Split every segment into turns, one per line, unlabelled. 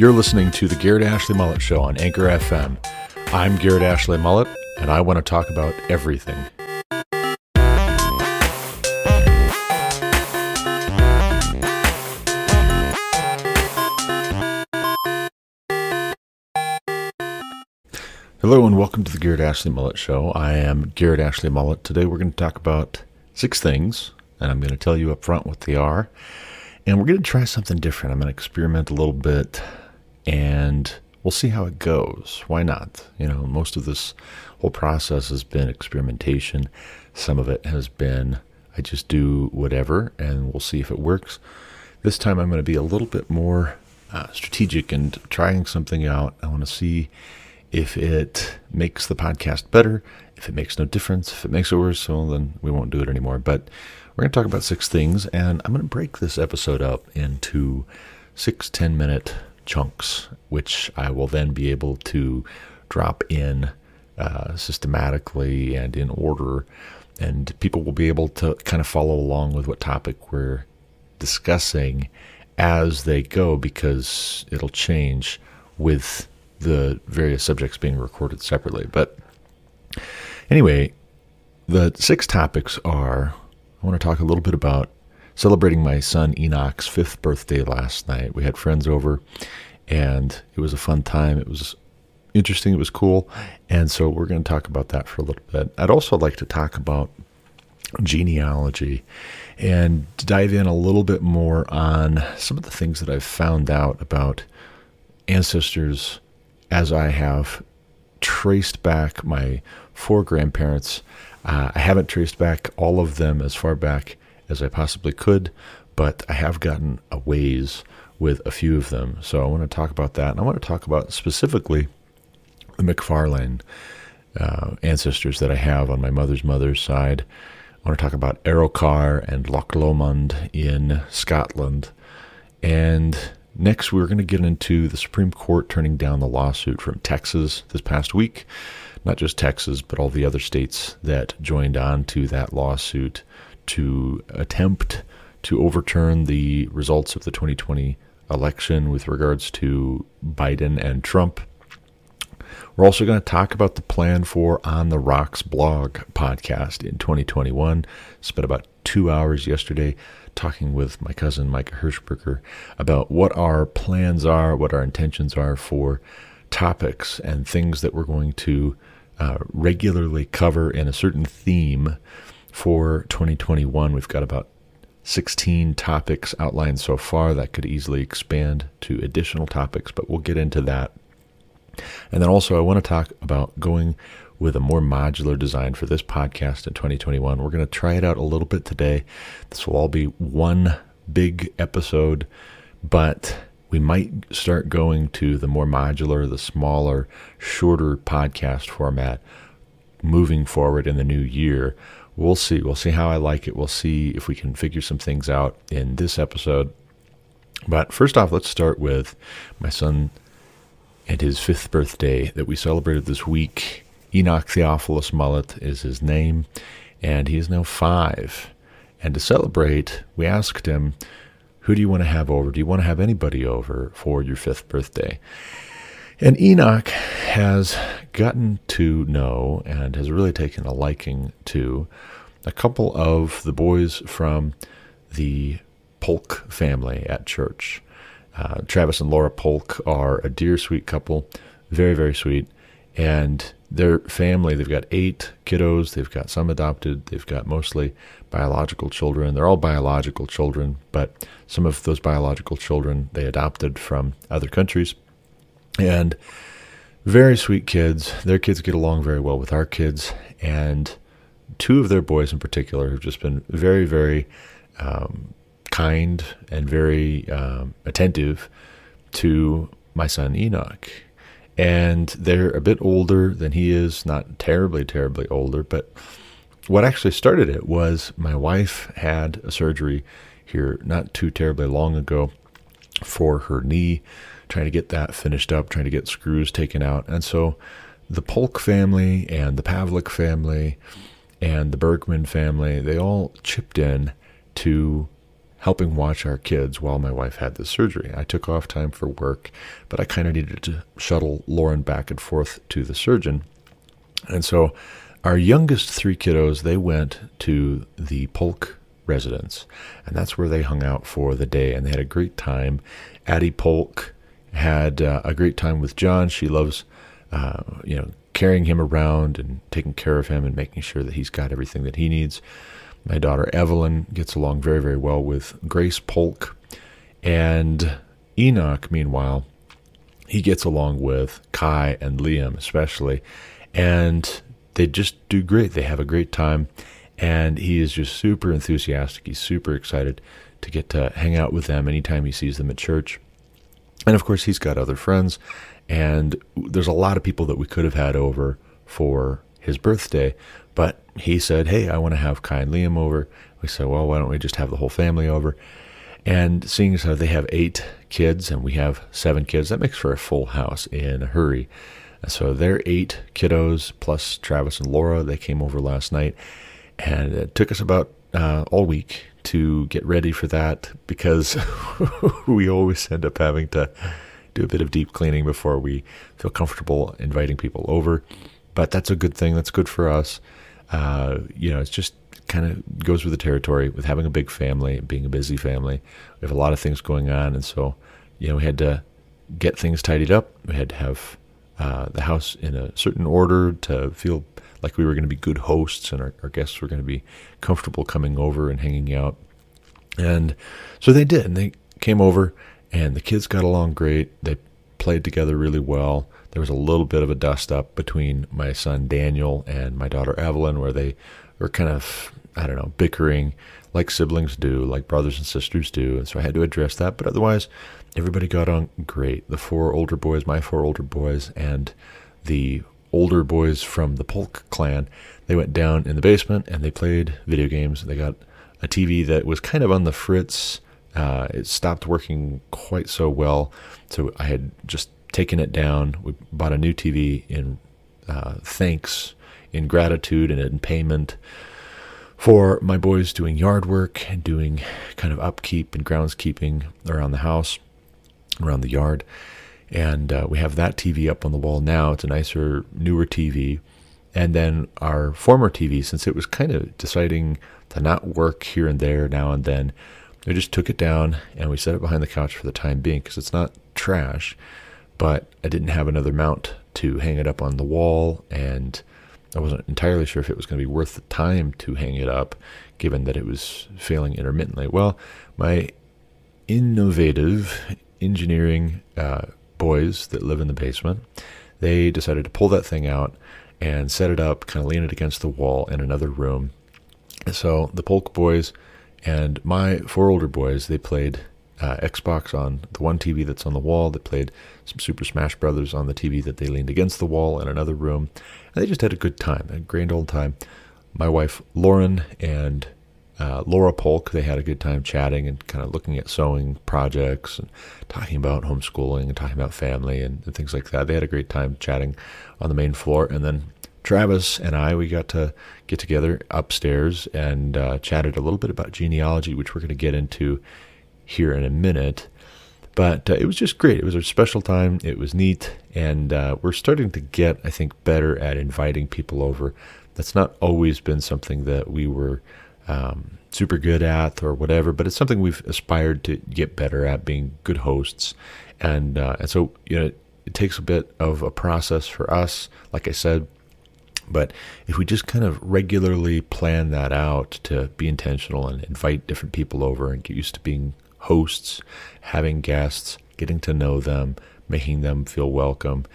You're listening to the Garrett Ashley Mullet Show on Anchor FM. I'm Garrett Ashley Mullet, and I want to talk about everything. Hello and welcome to the Garrett Ashley Mullet Show. I am Garrett Ashley Mullet. Today we're going to talk about six things, and I'm going to tell you up front what they are. And we're going to try something different. I'm going to experiment a little bit, and we'll see how it goes. Why not? You know, most of this whole process has been experimentation. Some of it has been I just do whatever, and we'll see if it works. This time I'm going to be a little bit more uh, strategic and trying something out. I want to see if it makes the podcast better, if it makes no difference, if it makes it worse, well, then we won't do it anymore. But we're going to talk about six things, and I'm going to break this episode up into six 10 minute chunks, which I will then be able to drop in uh, systematically and in order. And people will be able to kind of follow along with what topic we're discussing as they go because it'll change with the various subjects being recorded separately. But anyway, the six topics are I want to talk a little bit about celebrating my son Enoch's fifth birthday last night. We had friends over and it was a fun time. It was interesting, it was cool. And so we're going to talk about that for a little bit. I'd also like to talk about genealogy and dive in a little bit more on some of the things that I've found out about ancestors as I have traced back my four grandparents. Uh, I haven't traced back all of them as far back as I possibly could, but I have gotten a ways with a few of them. So I want to talk about that. And I want to talk about specifically the McFarlane uh, ancestors that I have on my mother's mother's side. I want to talk about Arrochar and Loch Lomond in Scotland. And Next, we're going to get into the Supreme Court turning down the lawsuit from Texas this past week. Not just Texas, but all the other states that joined on to that lawsuit to attempt to overturn the results of the 2020 election with regards to Biden and Trump. We're also going to talk about the plan for On the Rocks blog podcast in 2021. Spent about two hours yesterday talking with my cousin Micah Hirschberger about what our plans are, what our intentions are for topics and things that we're going to uh, regularly cover in a certain theme for 2021. We've got about 16 topics outlined so far that could easily expand to additional topics, but we'll get into that. And then also, I want to talk about going with a more modular design for this podcast in 2021. We're going to try it out a little bit today. This will all be one big episode, but we might start going to the more modular, the smaller, shorter podcast format moving forward in the new year. We'll see. We'll see how I like it. We'll see if we can figure some things out in this episode. But first off, let's start with my son and his fifth birthday that we celebrated this week. Enoch Theophilus Mullet is his name, and he is now five. And to celebrate, we asked him, Who do you want to have over? Do you want to have anybody over for your fifth birthday? And Enoch has gotten to know and has really taken a liking to a couple of the boys from the Polk family at church. Uh, Travis and Laura Polk are a dear, sweet couple, very, very sweet. And their family, they've got eight kiddos, they've got some adopted, they've got mostly biological children. They're all biological children, but some of those biological children they adopted from other countries. And very sweet kids. Their kids get along very well with our kids. And two of their boys in particular have just been very, very um, kind and very um, attentive to my son Enoch and they're a bit older than he is, not terribly, terribly older. But what actually started it was my wife had a surgery here not too terribly long ago for her knee, trying to get that finished up, trying to get screws taken out. And so the Polk family and the Pavlik family and the Bergman family, they all chipped in to helping watch our kids while my wife had this surgery. I took off time for work, but I kind of needed to shuttle Lauren back and forth to the surgeon. And so our youngest three kiddos, they went to the Polk residence, and that's where they hung out for the day, and they had a great time. Addie Polk had uh, a great time with John. She loves, uh, you know, carrying him around and taking care of him and making sure that he's got everything that he needs. My daughter Evelyn gets along very, very well with Grace Polk. And Enoch, meanwhile, he gets along with Kai and Liam, especially. And they just do great. They have a great time. And he is just super enthusiastic. He's super excited to get to hang out with them anytime he sees them at church. And of course, he's got other friends. And there's a lot of people that we could have had over for his birthday. But he said, Hey, I want to have Kai and Liam over. We said, Well, why don't we just have the whole family over? And seeing as how they have eight kids and we have seven kids, that makes for a full house in a hurry. So they're eight kiddos plus Travis and Laura. They came over last night, and it took us about uh, all week to get ready for that because we always end up having to do a bit of deep cleaning before we feel comfortable inviting people over. But that's a good thing. That's good for us. Uh, you know, it's just kind of goes with the territory with having a big family, being a busy family. We have a lot of things going on, and so you know we had to get things tidied up. We had to have uh, the house in a certain order to feel like we were going to be good hosts and our, our guests were going to be comfortable coming over and hanging out. And so they did. And they came over, and the kids got along great. They played together really well. There was a little bit of a dust up between my son Daniel and my daughter Evelyn, where they were kind of, I don't know, bickering like siblings do, like brothers and sisters do. And so I had to address that. But otherwise, everybody got on great. The four older boys, my four older boys, and the older boys from the Polk clan, they went down in the basement and they played video games. They got a TV that was kind of on the fritz. Uh, it stopped working quite so well, so I had just taken it down. We bought a new TV in uh, thanks, in gratitude, and in payment for my boys doing yard work and doing kind of upkeep and groundskeeping around the house, around the yard. And uh, we have that TV up on the wall now. It's a nicer, newer TV. And then our former TV, since it was kind of deciding to not work here and there now and then, we just took it down and we set it behind the couch for the time being because it's not trash, but I didn't have another mount to hang it up on the wall and I wasn't entirely sure if it was going to be worth the time to hang it up, given that it was failing intermittently. Well, my innovative engineering uh, boys that live in the basement, they decided to pull that thing out and set it up, kind of lean it against the wall in another room. So the Polk boys and my four older boys, they played uh, Xbox on the one TV that's on the wall. They played some Super Smash Brothers on the TV that they leaned against the wall in another room. And they just had a good time, a grand old time. My wife Lauren and uh, Laura Polk, they had a good time chatting and kind of looking at sewing projects and talking about homeschooling and talking about family and, and things like that. They had a great time chatting on the main floor. And then Travis and I, we got to get together upstairs and uh, chatted a little bit about genealogy, which we're going to get into here in a minute. But uh, it was just great. It was a special time. It was neat. And uh, we're starting to get, I think, better at inviting people over. That's not always been something that we were um, super good at or whatever, but it's something we've aspired to get better at being good hosts. And, uh, and so, you know, it takes a bit of a process for us, like I said. But if we just kind of regularly plan that out to be intentional and invite different people over and get used to being hosts, having guests, getting to know them, making them feel welcome,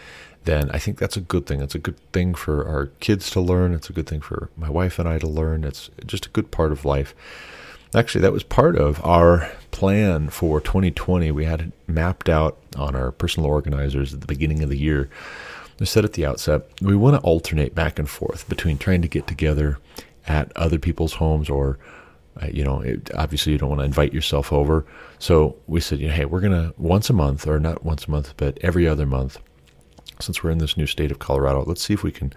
then I think that's a good thing. It's a good thing for our kids to learn. It's a good thing for my wife and I to learn. It's just a good part of life. Actually, that was part of our plan for 2020. We had it mapped out on our personal organizers at the beginning of the year. We said at the outset, we want to alternate back and forth between trying to get together at other people's homes or uh, you know, it, obviously you don't want to invite yourself over. So we said, you know, hey, we're going to once a month, or not once a month, but every other month, since we're in this new state of Colorado, let's see if we can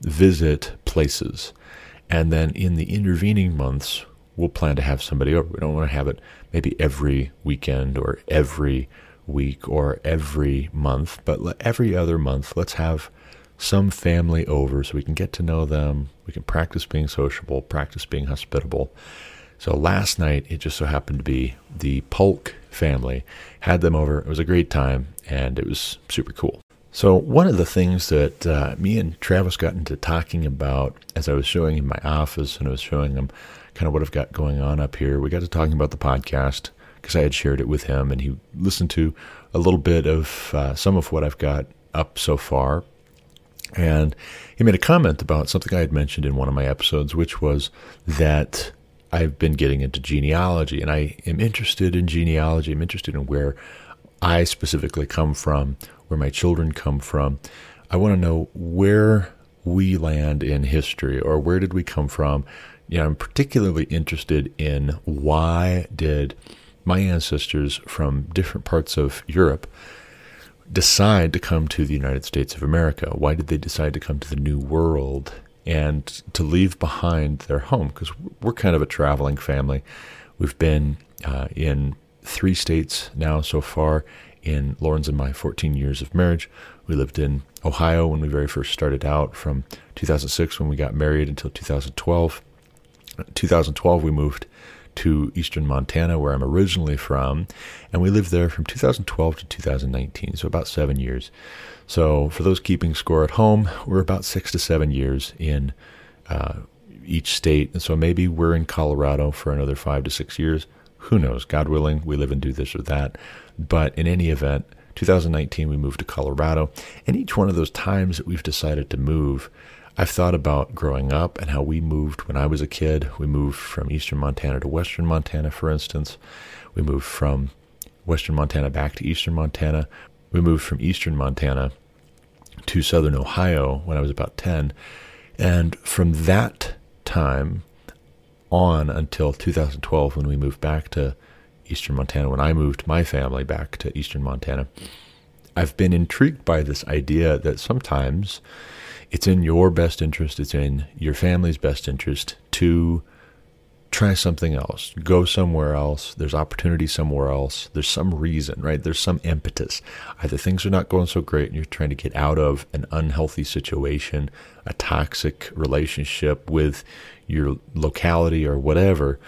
visit places. And then in the intervening months, we'll plan to have somebody over. We don't want to have it maybe every weekend or every week or every month, but every other month, let's have some family over so we can get to know them. We can practice being sociable, practice being hospitable. So last night, it just so happened to be the Polk family. Had them over. It was a great time, and it was super cool. So, one of the things that uh, me and Travis got into talking about as I was showing him my office and I was showing him kind of what I've got going on up here, we got to talking about the podcast because I had shared it with him and he listened to a little bit of uh, some of what I've got up so far. And he made a comment about something I had mentioned in one of my episodes, which was that I've been getting into genealogy and I am interested in genealogy. I'm interested in where I specifically come from, where my children come from. I want to know where we land in history or where did we come from. You know, I'm particularly interested in why did my ancestors from different parts of Europe decide to come to the United States of America? Why did they decide to come to the New World and to leave behind their home? Because we're kind of a traveling family. We've been uh, in three states now so far in Lauren's and my 14 years of marriage. We lived in Ohio when we very first started out from 2006 when we got married until 2012. 2012 we moved to eastern Montana where I'm originally from and we lived there from 2012 to 2019 so about 7 years. So for those keeping score at home, we're about 6 to 7 years in uh, each state and so maybe we're in Colorado for another 5 to 6 years who knows? God willing, we live and do this or that. But in any event, 2019 we moved to Colorado, and each one of those times that we've decided to move, I've thought about growing up and how we moved when I was a kid. We moved from eastern Montana to western Montana, for instance. We moved from western Montana back to eastern Montana. We moved from eastern Montana to southern Ohio when I was about 10. And from that time on until 2012 when we moved back to eastern Montana, when I moved my family back to eastern Montana. I've been intrigued by this idea that sometimes it's in your best interest, it's in your family's best interest to try something else, go somewhere else. There's opportunity somewhere else. There's some reason, right? There's some impetus. Either things are not going so great and you're trying to get out of an unhealthy situation, a toxic relationship with your locality or whatever,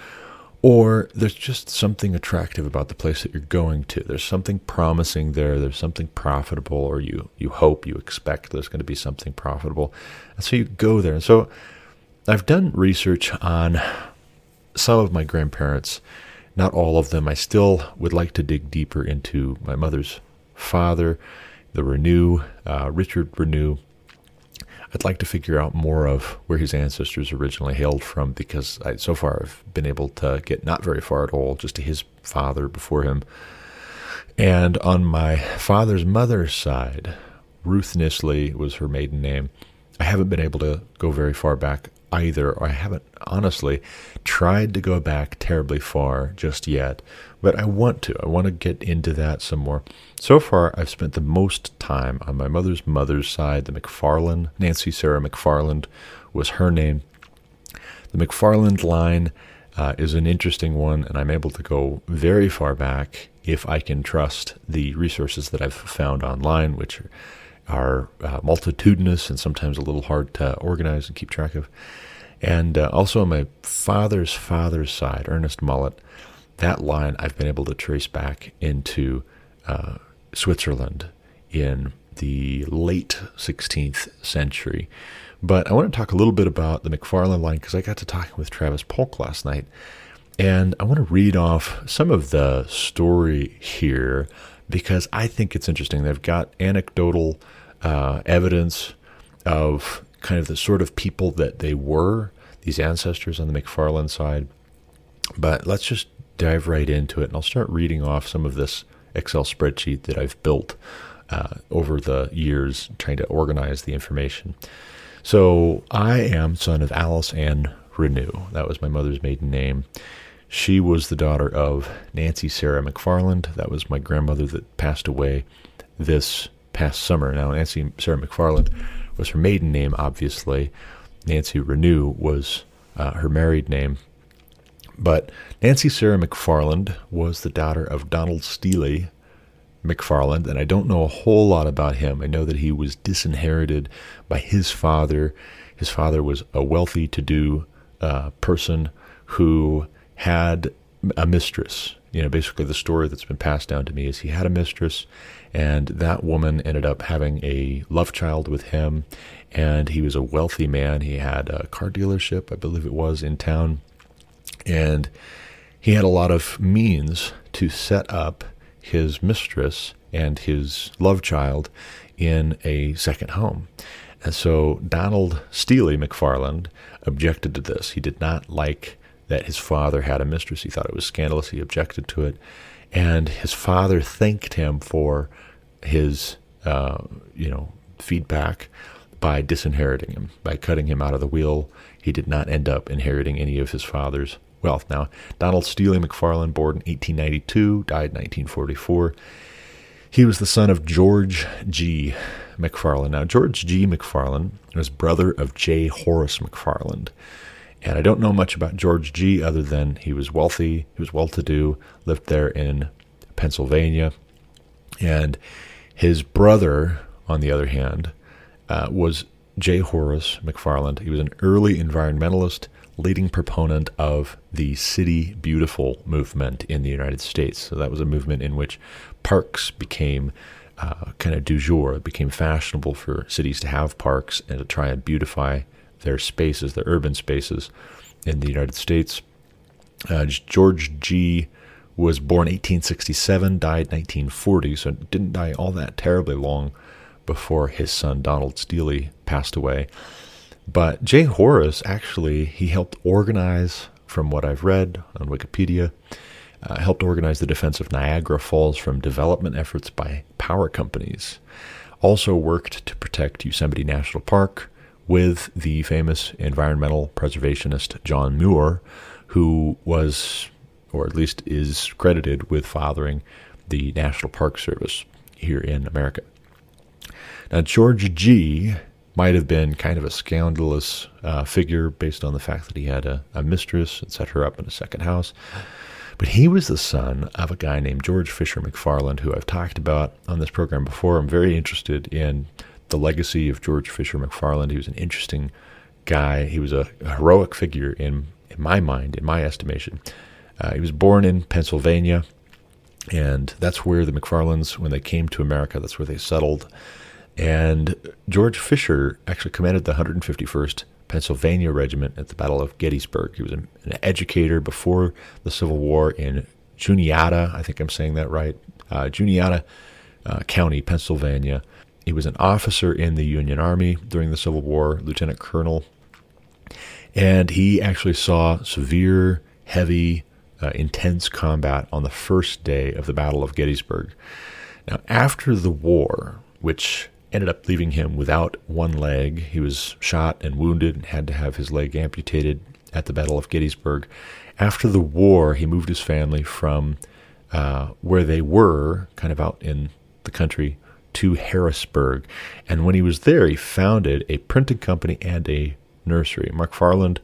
or there's just something attractive about the place that you're going to. There's something promising there. There's something profitable, or you you hope, you expect there's going to be something profitable, and so you go there. And so I've done research on some of my grandparents, not all of them. I still would like to dig deeper into my mother's father, the Renew, uh, Richard Renew. I'd like to figure out more of where his ancestors originally hailed from because I, so far I've been able to get not very far at all, just to his father before him. And on my father's mother's side, Ruth Nisley was her maiden name. I haven't been able to go very far back either, I haven't honestly tried to go back terribly far just yet, but I want to. I want to get into that some more. So far, I've spent the most time on my mother's mother's side, the McFarland. Nancy Sarah McFarland was her name. The McFarland line uh, is an interesting one, and I'm able to go very far back if I can trust the resources that I've found online, which are are uh, multitudinous and sometimes a little hard to organize and keep track of. And uh, also on my father's father's side, Ernest Mullet, that line I've been able to trace back into uh, Switzerland in the late 16th century. But I want to talk a little bit about the McFarland line because I got to talking with Travis Polk last night. And I want to read off some of the story here because I think it's interesting. They've got anecdotal uh, evidence of kind of the sort of people that they were, these ancestors on the McFarland side. But let's just dive right into it, and I'll start reading off some of this Excel spreadsheet that I've built uh, over the years, trying to organize the information. So I am son of Alice Ann Renew. That was my mother's maiden name. She was the daughter of Nancy Sarah McFarland. That was my grandmother that passed away this past summer. Now, Nancy Sarah McFarland was her maiden name, obviously. Nancy Renew was uh, her married name. But Nancy Sarah McFarland was the daughter of Donald Steely McFarland, and I don't know a whole lot about him. I know that he was disinherited by his father. His father was a wealthy to do uh, person who had a mistress. You know, basically the story that's been passed down to me is he had a mistress, and that woman ended up having a love child with him. And he was a wealthy man. He had a car dealership, I believe it was, in town. And he had a lot of means to set up his mistress and his love child in a second home. And so Donald Steely McFarland objected to this. He did not like that his father had a mistress. He thought it was scandalous. He objected to it. And his father thanked him for his, uh, you know, feedback by disinheriting him, by cutting him out of the will. He did not end up inheriting any of his father's wealth. Now, Donald Steely McFarland, born in 1892, died 1944. He was the son of George G. McFarland. Now, George G. McFarland was brother of J. Horace McFarland. And I don't know much about George G. other than he was wealthy, he was well to do, lived there in Pennsylvania. And his brother, on the other hand, uh, was J. Horace McFarland. He was an early environmentalist, leading proponent of the City Beautiful movement in the United States. So that was a movement in which parks became uh, kind of du jour. It became fashionable for cities to have parks and to try and beautify their spaces, their urban spaces in the United States. Uh, George G. was born 1867, died 1940, so didn't die all that terribly long before his son Donald Steely passed away. But J. Horace actually he helped organize, from what I've read on Wikipedia, uh, helped organize the defense of Niagara Falls from development efforts by power companies. Also worked to protect Yosemite National Park with the famous environmental preservationist John Muir, who was, or at least is credited with fathering the National Park Service here in America. Now, George G might have been kind of a scandalous uh, figure based on the fact that he had a, a mistress and set her up in a second house. But he was the son of a guy named George Fisher McFarland, who I've talked about on this program before. I'm very interested in the legacy of George Fisher McFarland. He was an interesting guy. He was a, heroic figure in, in my mind, in my estimation. Uh, he was born in Pennsylvania, and that's where the McFarlands, when they came to America, that's where they settled. And George Fisher actually commanded the 151st Pennsylvania Regiment at the Battle of Gettysburg. He was an, educator before the Civil War in Juniata, I think I'm saying that right, uh, Juniata uh, County, Pennsylvania. He was an officer in the Union Army during the Civil War, lieutenant colonel, and he actually saw severe, heavy, uh, intense combat on the first day of the Battle of Gettysburg. Now, after the war, which ended up leaving him without one leg. He was shot and wounded and had to have his leg amputated at the Battle of Gettysburg. After the war, he moved his family from uh, where they were, kind of out in the country, to Harrisburg. And when he was there, he founded a printing company and a nursery. McFarland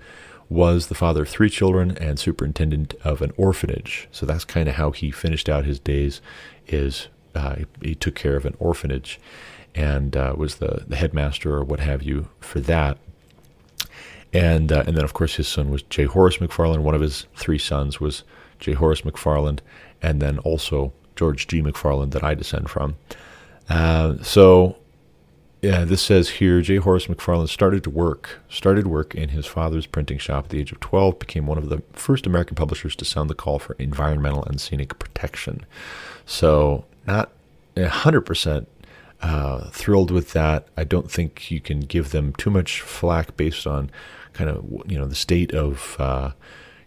was the father of three children and superintendent of an orphanage. So that's kind of how he finished out his days. Is uh, he took care of an orphanage and uh, was the, the headmaster or what have you for that. And uh, and then of course his son was J. Horace McFarland. One of his three sons was J. Horace McFarland, and then also George G. McFarland that I descend from. Uh, so yeah, this says here J. Horace McFarland started to work started work in his father's printing shop at the age of 12, became one of the first American publishers to sound the call for environmental and scenic protection. So not 100% uh, thrilled with that. I don't think you can give them too much flack based on kind of you know the state of uh,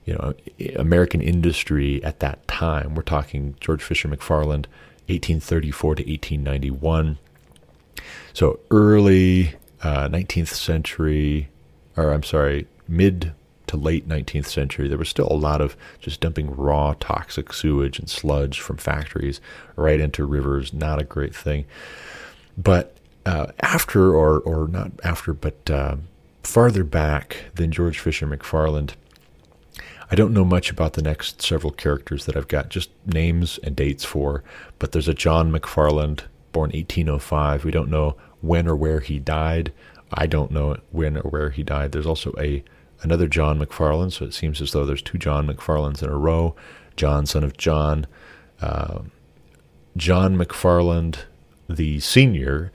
you know American industry at that time. We're talking George Fisher McFarland, 1834 to 1891. So early uh, 19th century, or I'm sorry, mid to late 19th century, there was still a lot of just dumping raw toxic sewage and sludge from factories right into rivers. Not a great thing. But uh, after, or or not after, but uh, farther back than George Fisher McFarland, I don't know much about the next several characters that I've got, just names and dates for. But there's a John McFarland, born 1805. We don't know when or where he died. I don't know when or where he died. There's also a another John McFarland, so it seems as though there's two John McFarlands in a row. John, son of John, uh, John McFarland, the senior,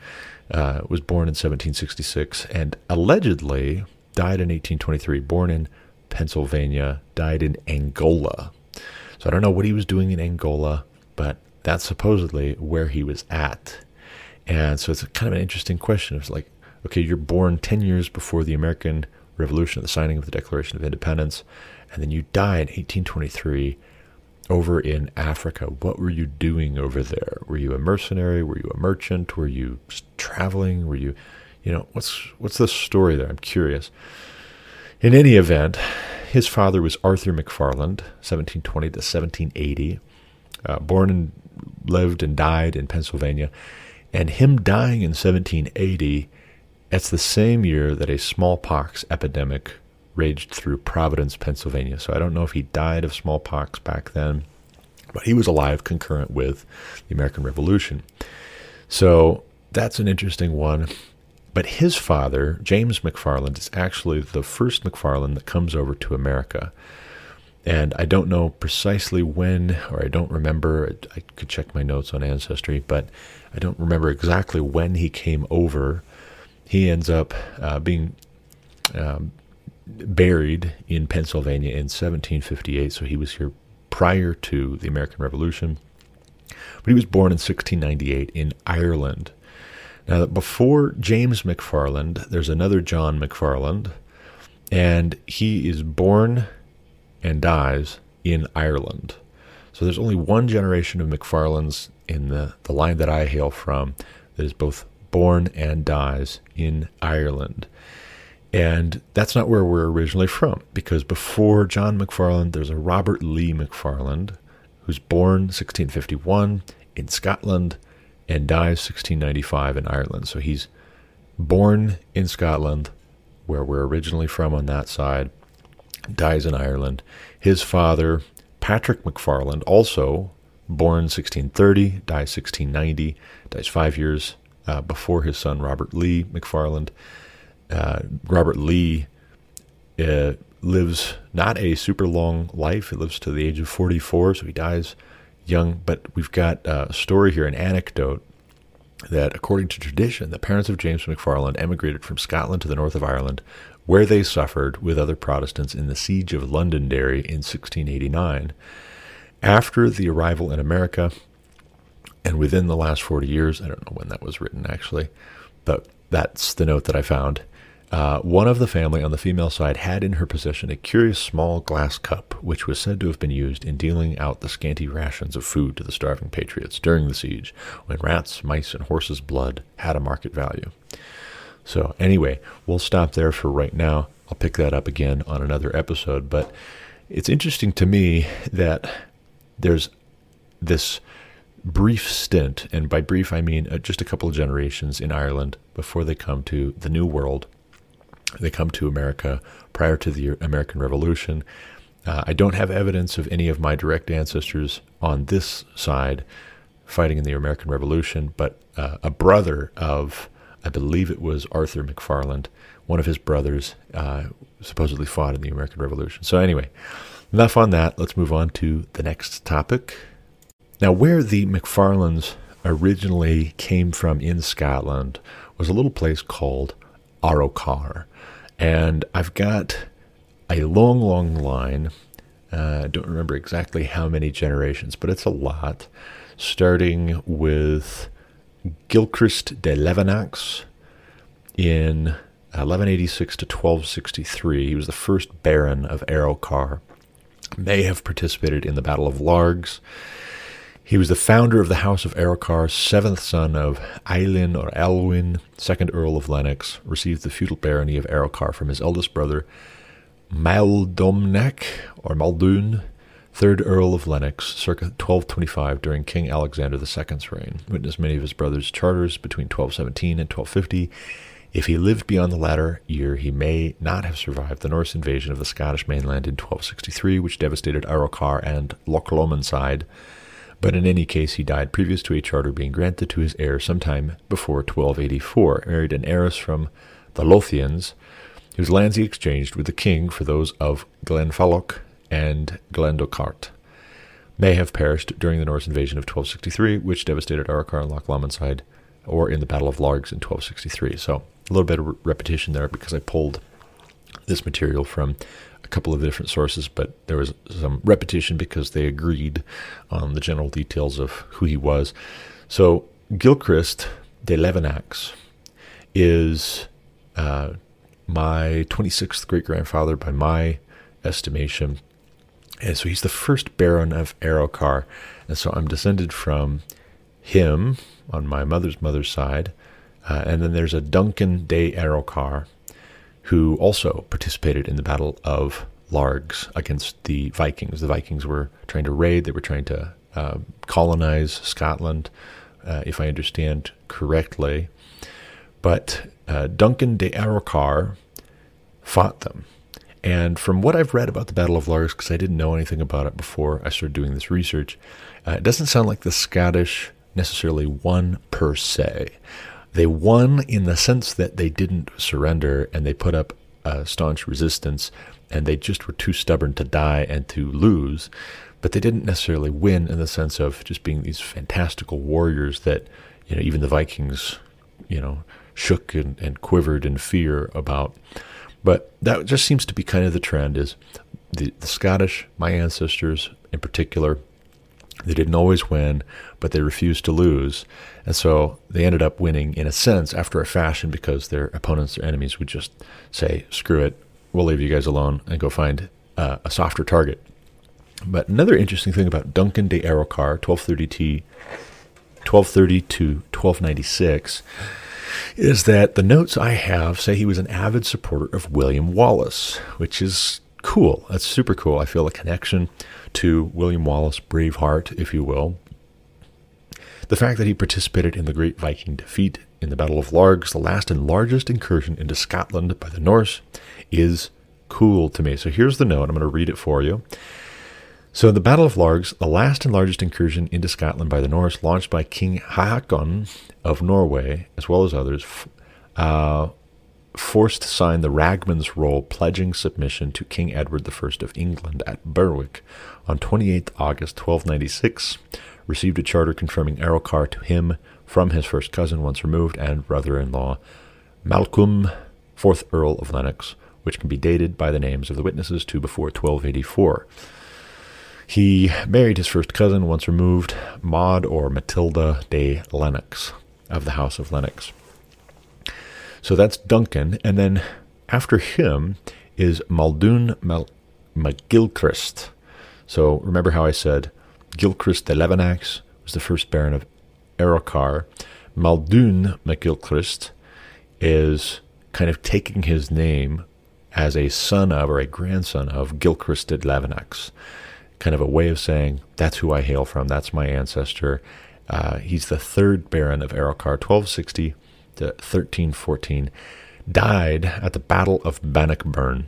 uh, was born in 1766 and allegedly died in 1823. Born in Pennsylvania, died in Angola. So I don't know what he was doing in Angola, but that's supposedly where he was at. And so it's kind of an interesting question. It's like, okay, you're born 10 years before the American Revolution, the signing of the Declaration of Independence, and then you die in 1823 over in Africa. What were you doing over there? Were you a mercenary? Were you a merchant? Were you traveling? Were you, you know, what's what's the story there? I'm curious. In any event, his father was Arthur McFarland, 1720 to 1780, uh, born and lived and died in Pennsylvania, and him dying in 1780. It's the same year that a smallpox epidemic raged through Providence, Pennsylvania. So I don't know if he died of smallpox back then, but he was alive concurrent with the American Revolution. So that's an interesting one. But his father, James McFarland, is actually the first McFarland that comes over to America. And I don't know precisely when, or I don't remember. I could check my notes on Ancestry, but I don't remember exactly when he came over. He ends up uh, being um, buried in Pennsylvania in 1758, so he was here prior to the American Revolution. But he was born in 1698 in Ireland. Now, before James McFarland, there's another John McFarland, and he is born and dies in Ireland. So there's only one generation of McFarlands in the, the line that I hail from that is both born and dies in Ireland. And that's not where we're originally from, because before John McFarland, there's a Robert Lee McFarland, who's born 1651 in Scotland and dies 1695 in Ireland. So he's born in Scotland, where we're originally from on that side, dies in Ireland. His father, Patrick McFarland, also born 1630, dies 1690, dies five years uh, before his son Robert Lee McFarland uh, Robert Lee uh, lives not a super long life. He lives to the age of 44, so he dies young. But we've got a story here, an anecdote that, according to tradition, the parents of James McFarland emigrated from Scotland to the north of Ireland, where they suffered with other Protestants in the siege of Londonderry in 1689. After the arrival in America, and within the last 40 years, I don't know when that was written actually, but that's the note that I found. Uh, one of the family on the female side had in her possession a curious small glass cup, which was said to have been used in dealing out the scanty rations of food to the starving patriots during the siege, when rats, mice, and horses' blood had a market value. So, anyway, we'll stop there for right now. I'll pick that up again on another episode, but it's interesting to me that there's this brief stint, and by brief I mean uh, just a couple of generations in Ireland before they come to the New World they come to America prior to the American Revolution. Uh, I don't have evidence of any of my direct ancestors on this side fighting in the American Revolution, but uh, a brother of, I believe it was Arthur McFarland, one of his brothers, uh, supposedly fought in the American Revolution. So, anyway, enough on that. Let's move on to the next topic. Now, where the McFarlands originally came from in Scotland was a little place called Arrochar. And I've got a long, long line. Uh, I don't remember exactly how many generations, but it's a lot. Starting with Gilchrist de Levenax in 1186 to 1263. He was the first Baron of Arrochar. May have participated in the Battle of Largs he was the founder of the House of Arrochar, seventh son of Ailin or Elwin, second Earl of Lennox, received the feudal barony of Arrochar from his eldest brother Maeldomnach or Muldoon, third Earl of Lennox, circa 1225 during King Alexander II's reign. Witnessed many of his brother's charters between 1217 and 1250 If he lived beyond the latter year, he may not have survived the Norse invasion of the Scottish mainland in 1263, which devastated Arrochar and Loch Lomondshire. But in any case, he died previous to a charter being granted to his heir sometime before 1284, married an heiress from the Lothians, whose lands he exchanged with the king for those of Glenfalloch and Glendochart may have perished during the Norse invasion of 1263, which devastated Arrochar and Loch Lomond side, or in the Battle of Largs in 1263. So a little bit of repetition there because I pulled this material from couple of different sources, but there was some repetition because they agreed on the general details of who he was. So Gilchrist de Levenax is uh, my 26th great grandfather by my estimation. And so he's the first Baron of Arrochar. And so I'm descended from him on my mother's mother's side. Uh, and then there's a Duncan de Arrochar who also participated in the Battle of Largs against the Vikings. The Vikings were trying to raid, they were trying to uh, colonize Scotland, uh, if I understand correctly. But uh, Duncan de Arrochar fought them. And from what I've read about the Battle of Largs, because I didn't know anything about it before I started doing this research, uh, it doesn't sound like the Scottish necessarily won per se. They won in the sense that they didn't surrender and they put up a staunch resistance and they just were too stubborn to die and to lose. But they didn't necessarily win in the sense of just being these fantastical warriors that, you know, even the Vikings, you know, shook and, and quivered in fear about. But that just seems to be kind of the trend is the, the Scottish, my ancestors in particular, they didn't always win, but they refused to lose. And so they ended up winning in a sense after a fashion because their opponents, their enemies would just say, screw it, we'll leave you guys alone and go find uh, a softer target. But another interesting thing about Duncan de Arrochar, 1230 T, 1230 to 1296, is that the notes I have say he was an avid supporter of William Wallace, which is cool. That's super cool. I feel a connection to William Wallace, Braveheart, if you will. The fact that he participated in the great Viking defeat in the Battle of Largs, the last and largest incursion into Scotland by the Norse, is cool to me. So here's the note. I'm going to read it for you. So, the Battle of Largs, the last and largest incursion into Scotland by the Norse, launched by King Haakon of Norway, as well as others, uh, forced to sign the Ragman's Roll pledging submission to King Edward I of England at Berwick on 28 August 1296, received a charter confirming Arrochar to him from his first cousin once removed and brother-in-law Malcolm, 4th Earl of Lennox, which can be dated by the names of the witnesses to before 1284. He married his first cousin, once removed, Maud or Matilda de Lennox of the House of Lennox. So that's Duncan. And then after him is Muldoon Mal- MacGilchrist. So remember how I said Gilchrist de Levenax was the first Baron of Arrochar. Muldoon MacGilchrist is kind of taking his name as a son of or a grandson of Gilchrist de Levenax kind of a way of saying that's who I hail from, that's my ancestor. Uh, he's the third Baron of Arrochar, 1260 to 1314. Died at the Battle of Bannockburn.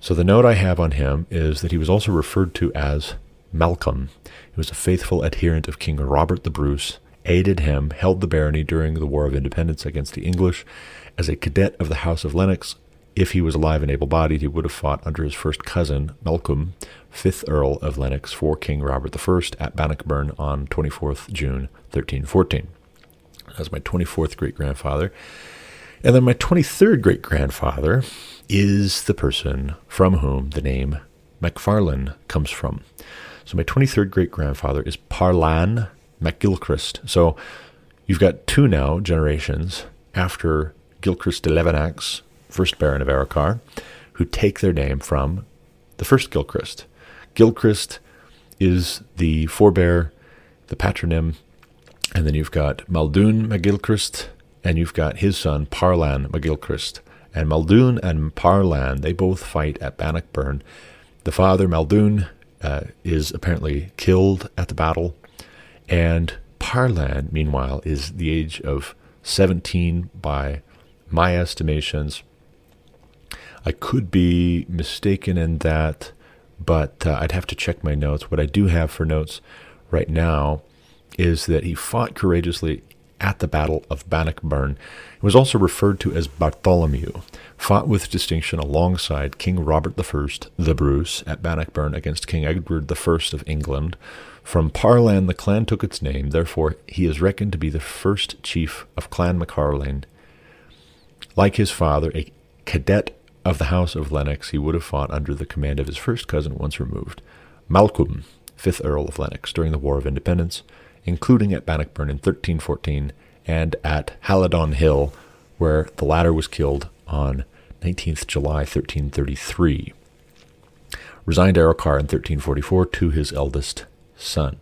So the note I have on him is that he was also referred to as Malcolm. He was a faithful adherent of King Robert the Bruce, aided him, held the barony during the War of Independence against the English. As a cadet of the House of Lennox, if he was alive and able bodied, he would have fought under his first cousin, Malcolm, 5th Earl of Lennox, for King Robert I at Bannockburn on 24th June 1314. That's my 24th great grandfather. And then my 23rd great grandfather is the person from whom the name MacFarlane comes from. So my 23rd great grandfather is Parlan MacGilchrist. So you've got two now generations after Gilchrist de Levenax, first Baron of Arrochar, who take their name from the first Gilchrist. Gilchrist is the forebear, the patronym, and then you've got Muldoon MacGilchrist, and you've got his son Parlan MacGilchrist. And Muldoon and Parlan, they both fight at Bannockburn. The father, Muldoon, uh, is apparently killed at the battle, and Parlan, meanwhile, is the age of 17 by my estimations. I could be mistaken in that, but uh, I'd have to check my notes. What I do have for notes right now is that he fought courageously at the Battle of Bannockburn. It was also referred to as Bartholomew, fought with distinction alongside King Robert I the Bruce at Bannockburn against King Edward I of England. From Parlan, the clan took its name, therefore, he is reckoned to be the first chief of Clan MacFarlane. Like his father, a cadet of the House of Lennox, he would have fought under the command of his first cousin once removed, Malcolm, 5th Earl of Lennox, during the War of Independence including at Bannockburn in 1314 and at Halidon Hill, where the latter was killed on 19th July 1333. Resigned Arrochar in 1344 to his eldest son.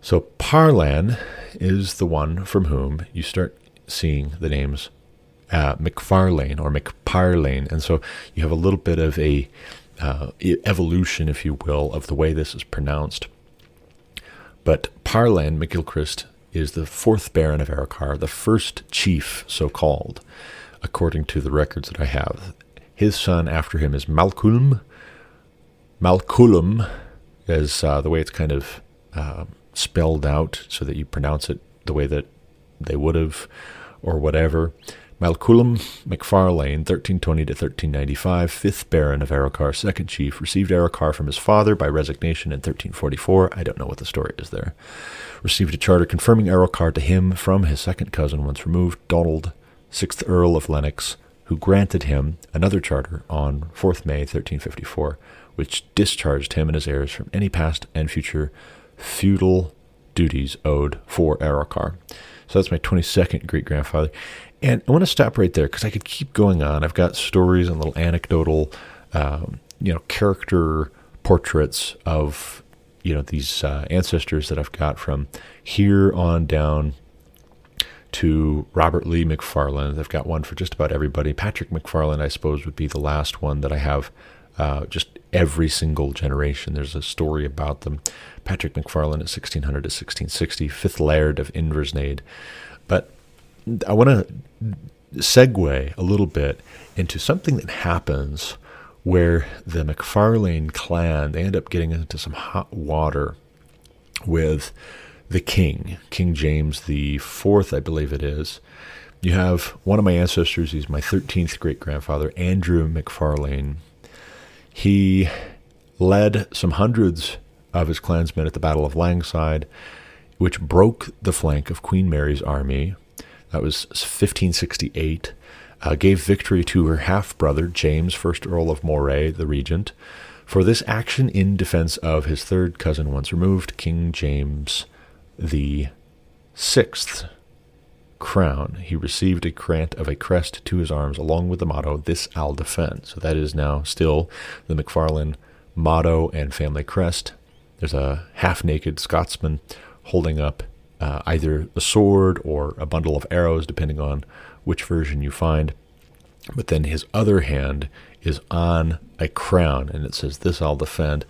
So Parlan is the one from whom you start seeing the names uh, McFarlane or McParlane, and so you have a little bit of a uh, evolution, if you will, of the way this is pronounced. But Parlan MacGilchrist is the fourth Baron of Arrochar, the first chief, so called, according to the records that I have. His son after him is Malcolm. Malcolm is uh, the way it's kind of uh, spelled out so that you pronounce it the way that they would have, or whatever. Malcolm MacFarlane, 1320 to 1395, 5th Baron of Arrochar, 2nd Chief, received Arrochar from his father by resignation in 1344. I don't know what the story is there. Received a charter confirming Arrochar to him from his second cousin once removed, Donald, 6th Earl of Lennox, who granted him another charter on 4th May 1354, which discharged him and his heirs from any past and future feudal duties owed for Arrochar. So that's my 22nd great grandfather. And I want to stop right there because I could keep going on. I've got stories and little anecdotal, um, you know, character portraits of, you know, these uh, ancestors that I've got from here on down to Robert Lee McFarland. I've got one for just about everybody. Patrick McFarland, I suppose, would be the last one that I have. Uh, just every single generation, there's a story about them. Patrick McFarland at 1600 to 1660, fifth Laird of Inversnaid. But I want to segue a little bit into something that happens where the McFarlane clan they end up getting into some hot water with the king, King James the Fourth, I believe it is. You have one of my ancestors. He's my thirteenth great grandfather, Andrew McFarlane. He led some hundreds of his clansmen at the Battle of Langside, which broke the flank of Queen Mary's army that was 1568. Uh, gave victory to her half brother, James, 1st Earl of Moray, the regent, for this action in defense of his third cousin once removed, King James the Sixth crown. He received a grant of a crest to his arms, along with the motto, This I'll defend. So that is now still the McFarlane motto and family crest. There's a half naked Scotsman holding up uh, either a sword or a bundle of arrows, depending on which version you find. But then his other hand is on a crown, and it says, This I'll defend.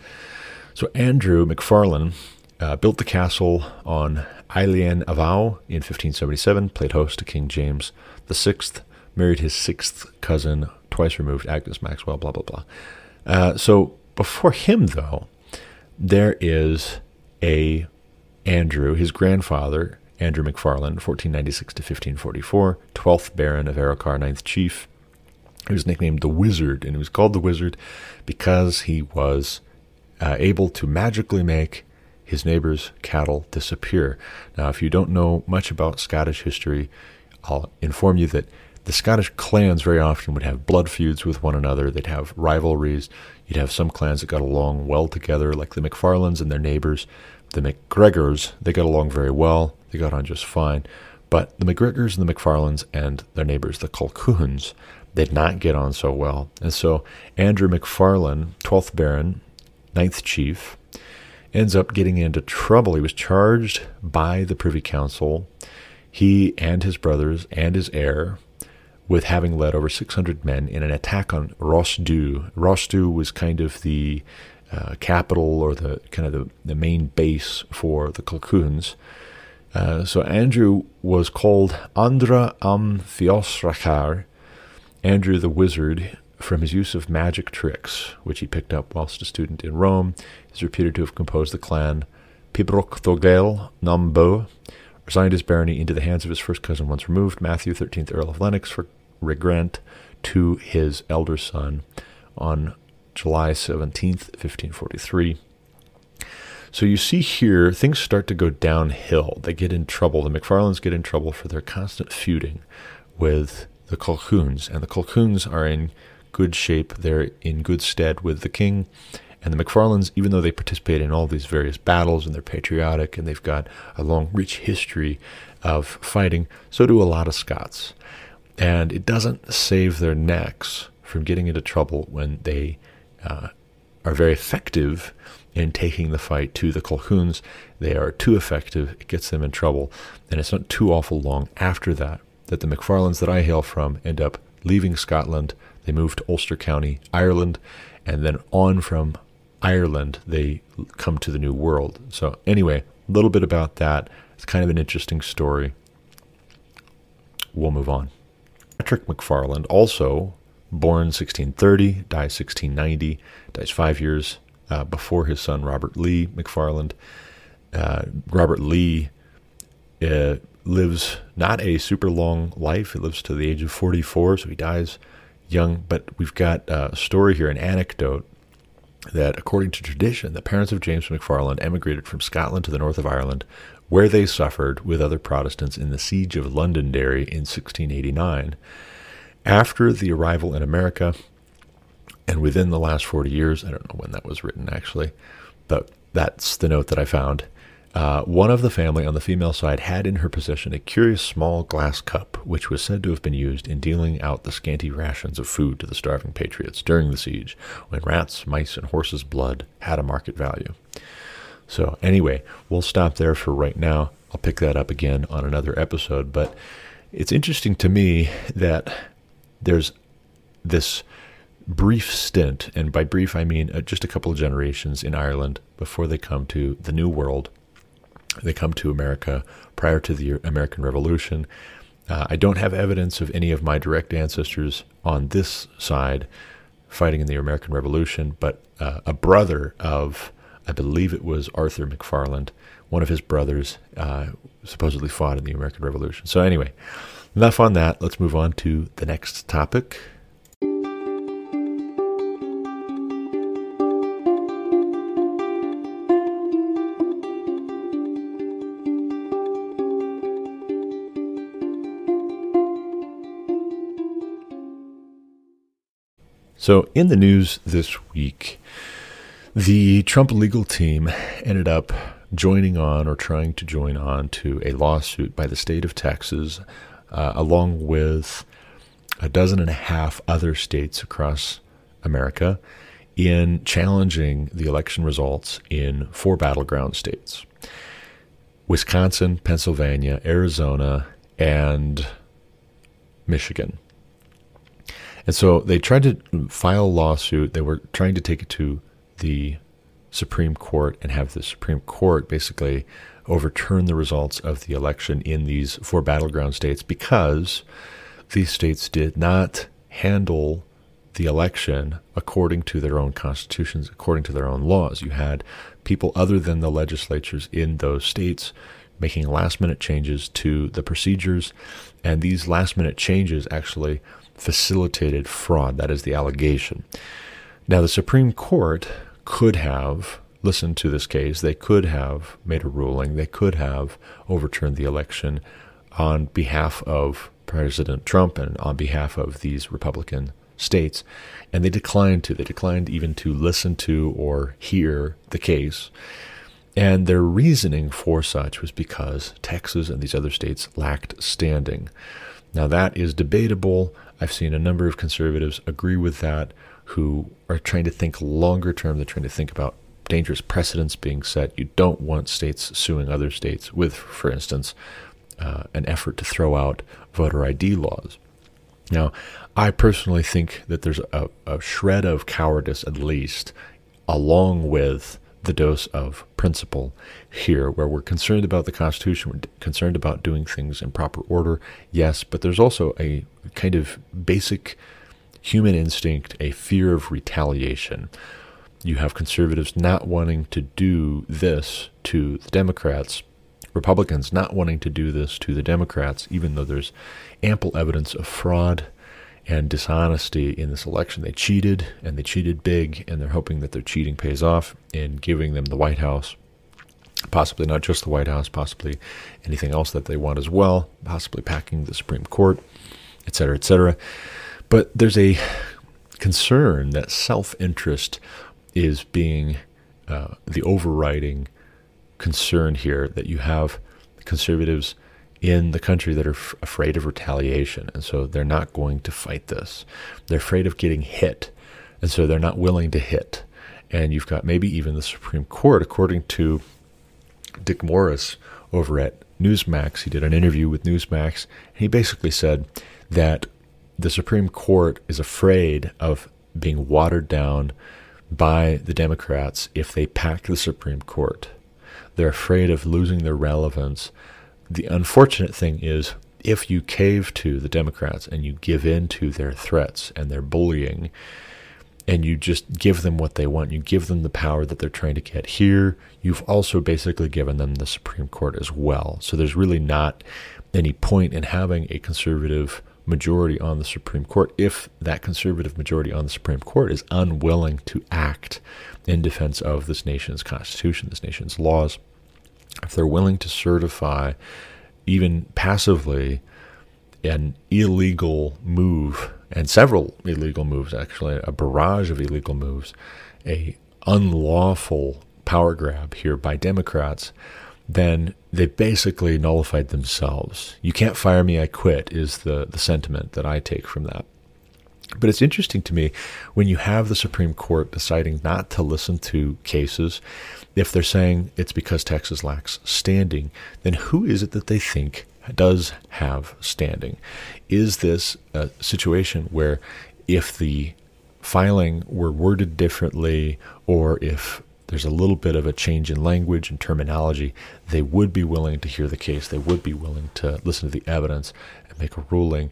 So Andrew McFarlane uh, built the castle on Eilean Avow in 1577, played host to King James VI, married his sixth cousin, twice removed, Agnes Maxwell, blah, blah, blah. Uh, so before him, though, there is a Andrew, his grandfather, Andrew MacFarlane, 1496 to 1544, 12th Baron of Arrochar, 9th Chief. He was nicknamed the Wizard, and he was called the Wizard because he was uh, able to magically make his neighbor's cattle disappear. Now, if you don't know much about Scottish history, I'll inform you that the Scottish clans very often would have blood feuds with one another. They'd have rivalries. You'd have some clans that got along well together, like the McFarlands and their neighbors the McGregors, they got along very well. They got on just fine. But the McGregors and the McFarlands and their neighbors, the Colquhouns, did not get on so well. And so Andrew McFarlane, 12th Baron, 9th Chief, ends up getting into trouble. He was charged by the Privy Council, he and his brothers and his heir, with having led over 600 men in an attack on Rossdhu. Rossdhu was kind of the uh, capital or the kind of the, the main base for the Colquhouns. Uh, so Andrew was called Andra am Fiosrachar, Andrew the Wizard, from his use of magic tricks, which he picked up whilst a student in Rome. He's reputed to have composed the clan Pibroch Thogel Nambo, resigned his barony into the hands of his first cousin once removed, Matthew, 13th Earl of Lennox, for regrant to his elder son on July 17th, 1543. So you see here, things start to go downhill. They get in trouble. The McFarlands get in trouble for their constant feuding with the Colquhouns, and the Colquhouns are in good shape. They're in good stead with the king. And the McFarlands, even though they participate in all these various battles and they're patriotic and they've got a long, rich history of fighting, so do a lot of Scots. And it doesn't save their necks from getting into trouble when they uh, are very effective in taking the fight to the Colquhouns. They are too effective, it gets them in trouble. And it's not too awful long after that that the McFarlands that I hail from end up leaving Scotland. They move to Ulster County, Ireland, and then on from Ireland, they come to the New World. So, anyway, a little bit about that. It's kind of an interesting story. We'll move on. Patrick McFarland, also born 1630, dies 1690, dies five years uh, before his son Robert Lee McFarland. Uh, Robert Lee uh, lives not a super long life. He lives to the age of 44, so he dies young. But we've got a story here, an anecdote that, according to tradition, the parents of James McFarland emigrated from Scotland to the north of Ireland, where they suffered with other Protestants in the siege of Londonderry in 1689. After the arrival in America, and within the last 40 years, I don't know when that was written actually, but that's the note that I found. Uh, one of the family on the female side had in her possession a curious small glass cup, which was said to have been used in dealing out the scanty rations of food to the starving patriots during the siege, when rats, mice, and horses' blood had a market value. So, anyway, we'll stop there for right now. I'll pick that up again on another episode, but it's interesting to me that there's this brief stint, and by brief I mean uh, just a couple of generations in Ireland before they come to the New World they come to America prior to the American Revolution. Uh, I don't have evidence of any of my direct ancestors on this side fighting in the American Revolution, but uh, a brother of, I believe it was Arthur McFarland, one of his brothers uh, supposedly fought in the American Revolution. So, anyway, enough on that. Let's move on to the next topic. So, in the news this week, the Trump legal team ended up joining on or trying to join on to a lawsuit by the state of Texas, uh, along with a dozen and a half other states across America, in challenging the election results in four battleground states Wisconsin, Pennsylvania, Arizona, and Michigan. And so they tried to file a lawsuit. They were trying to take it to the Supreme Court and have the Supreme Court basically overturn the results of the election in these four battleground states because these states did not handle the election according to their own constitutions, according to their own laws. You had people other than the legislatures in those states making last minute changes to the procedures, and these last minute changes actually facilitated fraud. That is the allegation. Now, the Supreme Court could have listened to this case. They could have made a ruling. They could have overturned the election on behalf of President Trump and on behalf of these Republican states. And they declined to. They declined even to listen to or hear the case. And their reasoning for such was because Texas and these other states lacked standing. Now, that is debatable. I've seen a number of conservatives agree with that who are trying to think longer term. They're trying to think about dangerous precedents being set. You don't want states suing other states with, for instance, uh, an effort to throw out voter ID laws. Now, I personally think that there's a, a shred of cowardice, at least, along with the dose of principle here, where we're concerned about the Constitution, we're concerned about doing things in proper order, yes, but there's also a kind of basic human instinct, a fear of retaliation. You have conservatives not wanting to do this to the Democrats, Republicans not wanting to do this to the Democrats, even though there's ample evidence of fraud and dishonesty in this election. They cheated, and they cheated big, and they're hoping that their cheating pays off in giving them the White House. Possibly not just the White House, possibly anything else that they want as well, possibly packing the Supreme Court, et cetera, et cetera. But there's a concern that self interest is being uh, the overriding concern here, that you have conservatives in the country that are f- afraid of retaliation. And so they're not going to fight this. They're afraid of getting hit. And so they're not willing to hit. And you've got maybe even the Supreme Court, according to Dick Morris over at Newsmax. He did an interview with Newsmax. And he basically said that the Supreme Court is afraid of being watered down by the Democrats if they pack the Supreme Court. They're afraid of losing their relevance. The unfortunate thing is, if you cave to the Democrats and you give in to their threats and their bullying, and you just give them what they want, you give them the power that they're trying to get here, you've also basically given them the Supreme Court as well. So there's really not any point in having a conservative majority on the Supreme Court if that conservative majority on the Supreme Court is unwilling to act in defense of this nation's constitution, this nation's laws. If they're willing to certify, even passively, an illegal move, and several illegal moves actually, a barrage of illegal moves, a unlawful power grab here by Democrats, then they basically nullified themselves. You can't fire me, I quit, is the, the sentiment that I take from that. But it's interesting to me when you have the Supreme Court deciding not to listen to cases, if they're saying it's because Texas lacks standing, then who is it that they think does have standing? Is this a situation where if the filing were worded differently or if there's a little bit of a change in language and terminology, they would be willing to hear the case. They would be willing to listen to the evidence and make a ruling.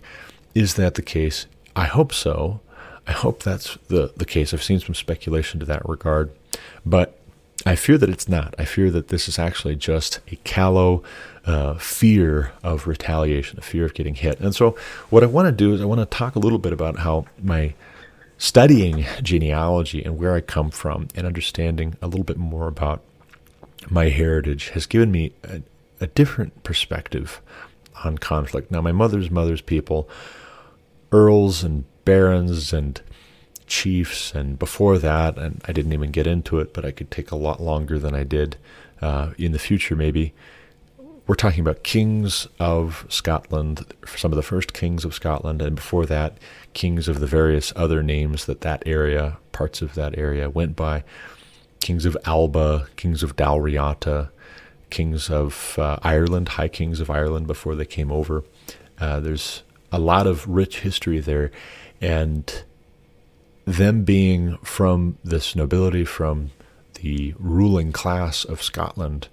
Is that the case? I hope so. I hope that's the, the case. I've seen some speculation to that regard, but I fear that it's not. I fear that this is actually just a callow uh, fear of retaliation, a fear of getting hit. And so, what I want to do is I want to talk a little bit about how my studying genealogy and where I come from and understanding a little bit more about my heritage has given me a, a different perspective on conflict. Now, my mother's mother's people, earls and barons and chiefs, and before that, and I didn't even get into it, but I could take a lot longer than I did uh, in the future, maybe. We're talking about kings of Scotland, some of the first kings of Scotland, and before that, kings of the various other names that that area, parts of that area, went by. Kings of Alba, kings of Dalriata, kings of uh, Ireland, high kings of Ireland before they came over. Uh, there's a lot of rich history there, and them being from this nobility, from the ruling class of Scotland,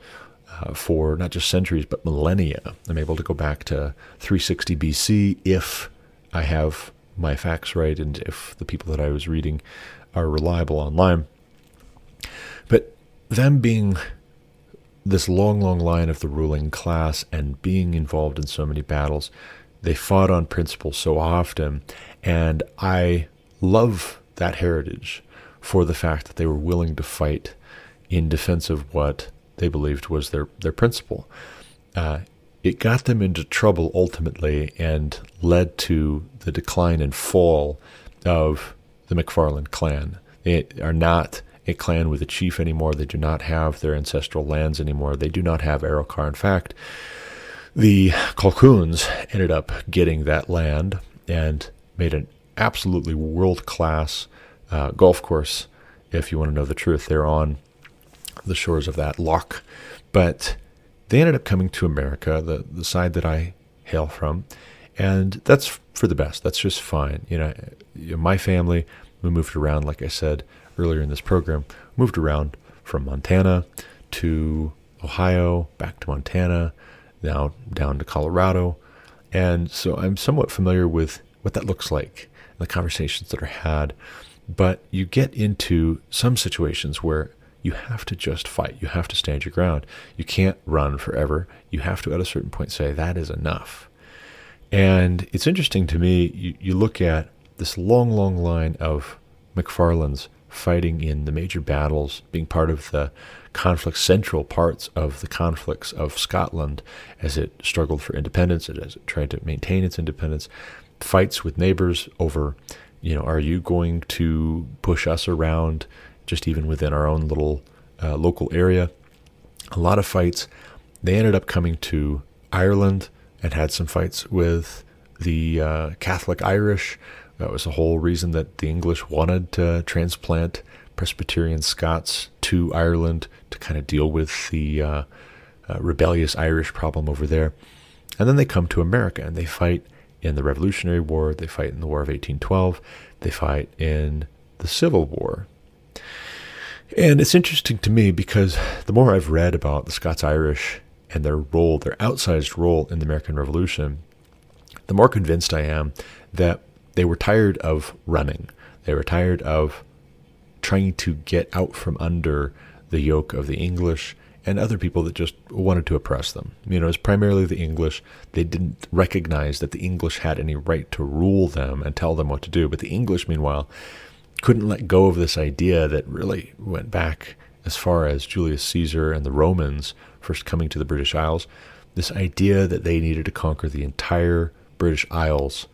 uh, for not just centuries but millennia. I'm able to go back to 360 BC if I have my facts right and if the people that I was reading are reliable online. But them being this long, long line of the ruling class and being involved in so many battles, they fought on principle so often. And I love that heritage for the fact that they were willing to fight in defense of what they believed was their, their principle. Uh, it got them into trouble ultimately and led to the decline and fall of the McFarland clan. They are not a clan with a chief anymore. They do not have their ancestral lands anymore. They do not have Arrochar. In fact, the Colquhouns ended up getting that land and made an absolutely world class uh, golf course. If you want to know the truth, they're on the shores of that loch. But they ended up coming to America, the, the side that I hail from, and that's for the best. That's just fine. You know, my family, we moved around, like I said earlier in this program, moved around from Montana to Ohio, back to Montana, now down to Colorado. And so I'm somewhat familiar with what that looks like, the conversations that are had. But you get into some situations where you have to just fight. You have to stand your ground. You can't run forever. You have to, at a certain point, say, that is enough. And it's interesting to me, you, you look at this long, long line of McFarland's fighting in the major battles, being part of the conflict, central parts of the conflicts of Scotland as it struggled for independence, as it tried to maintain its independence, fights with neighbors over, you know, are you going to push us around just even within our own little uh, local area? A lot of fights. They ended up coming to Ireland and had some fights with the uh, Catholic Irish. That was the whole reason that the English wanted to transplant Presbyterian Scots to Ireland to kind of deal with the uh, uh, rebellious Irish problem over there. And then they come to America and they fight in the Revolutionary War, they fight in the War of 1812, they fight in the Civil War. And it's interesting to me because the more I've read about the Scots Irish and their role, their outsized role in the American Revolution, the more convinced I am that they were tired of running. They were tired of trying to get out from under the yoke of the English and other people that just wanted to oppress them. You know, it's primarily the English. They didn't recognize that the English had any right to rule them and tell them what to do. But the English, meanwhile, couldn't let go of this idea that really went back as far as Julius Caesar and the Romans first coming to the British Isles. This idea that they needed to conquer the entire British Isles.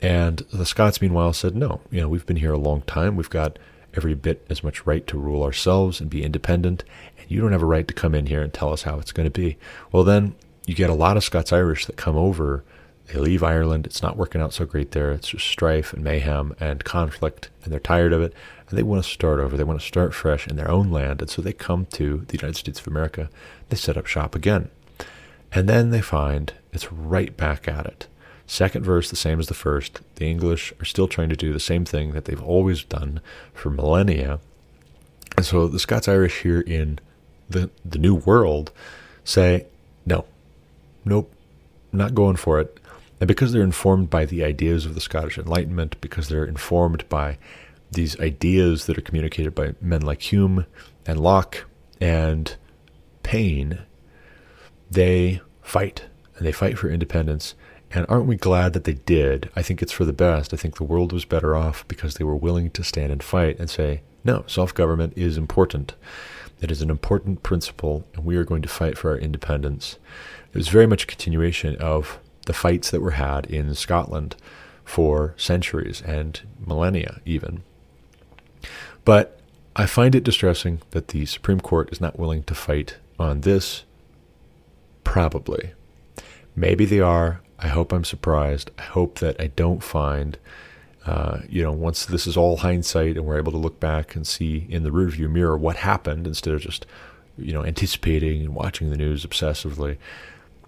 And the Scots, meanwhile, said, no, you know, we've been here a long time. We've got every bit as much right to rule ourselves and be independent, and you don't have a right to come in here and tell us how it's going to be. Well, then you get a lot of Scots Irish that come over. They leave Ireland. It's not working out so great there. It's just strife and mayhem and conflict, and they're tired of it. And they want to start over. They want to start fresh in their own land. And so they come to the United States of America. They set up shop again. And then they find it's right back at it. Second verse, the same as the first. The English are still trying to do the same thing that they've always done for millennia. And so the Scots Irish here in the, the New World say, no, nope, not going for it. And because they're informed by the ideas of the Scottish Enlightenment, because they're informed by these ideas that are communicated by men like Hume and Locke and Paine, they fight and they fight for independence and aren't we glad that they did? I think it's for the best. I think the world was better off because they were willing to stand and fight and say, no, self government is important. It is an important principle, and we are going to fight for our independence. It was very much a continuation of the fights that were had in Scotland for centuries and millennia, even. But I find it distressing that the Supreme Court is not willing to fight on this. Probably. Maybe they are. I hope I'm surprised. I hope that I don't find, uh, you know, once this is all hindsight and we're able to look back and see in the rearview mirror what happened instead of just, you know, anticipating and watching the news obsessively.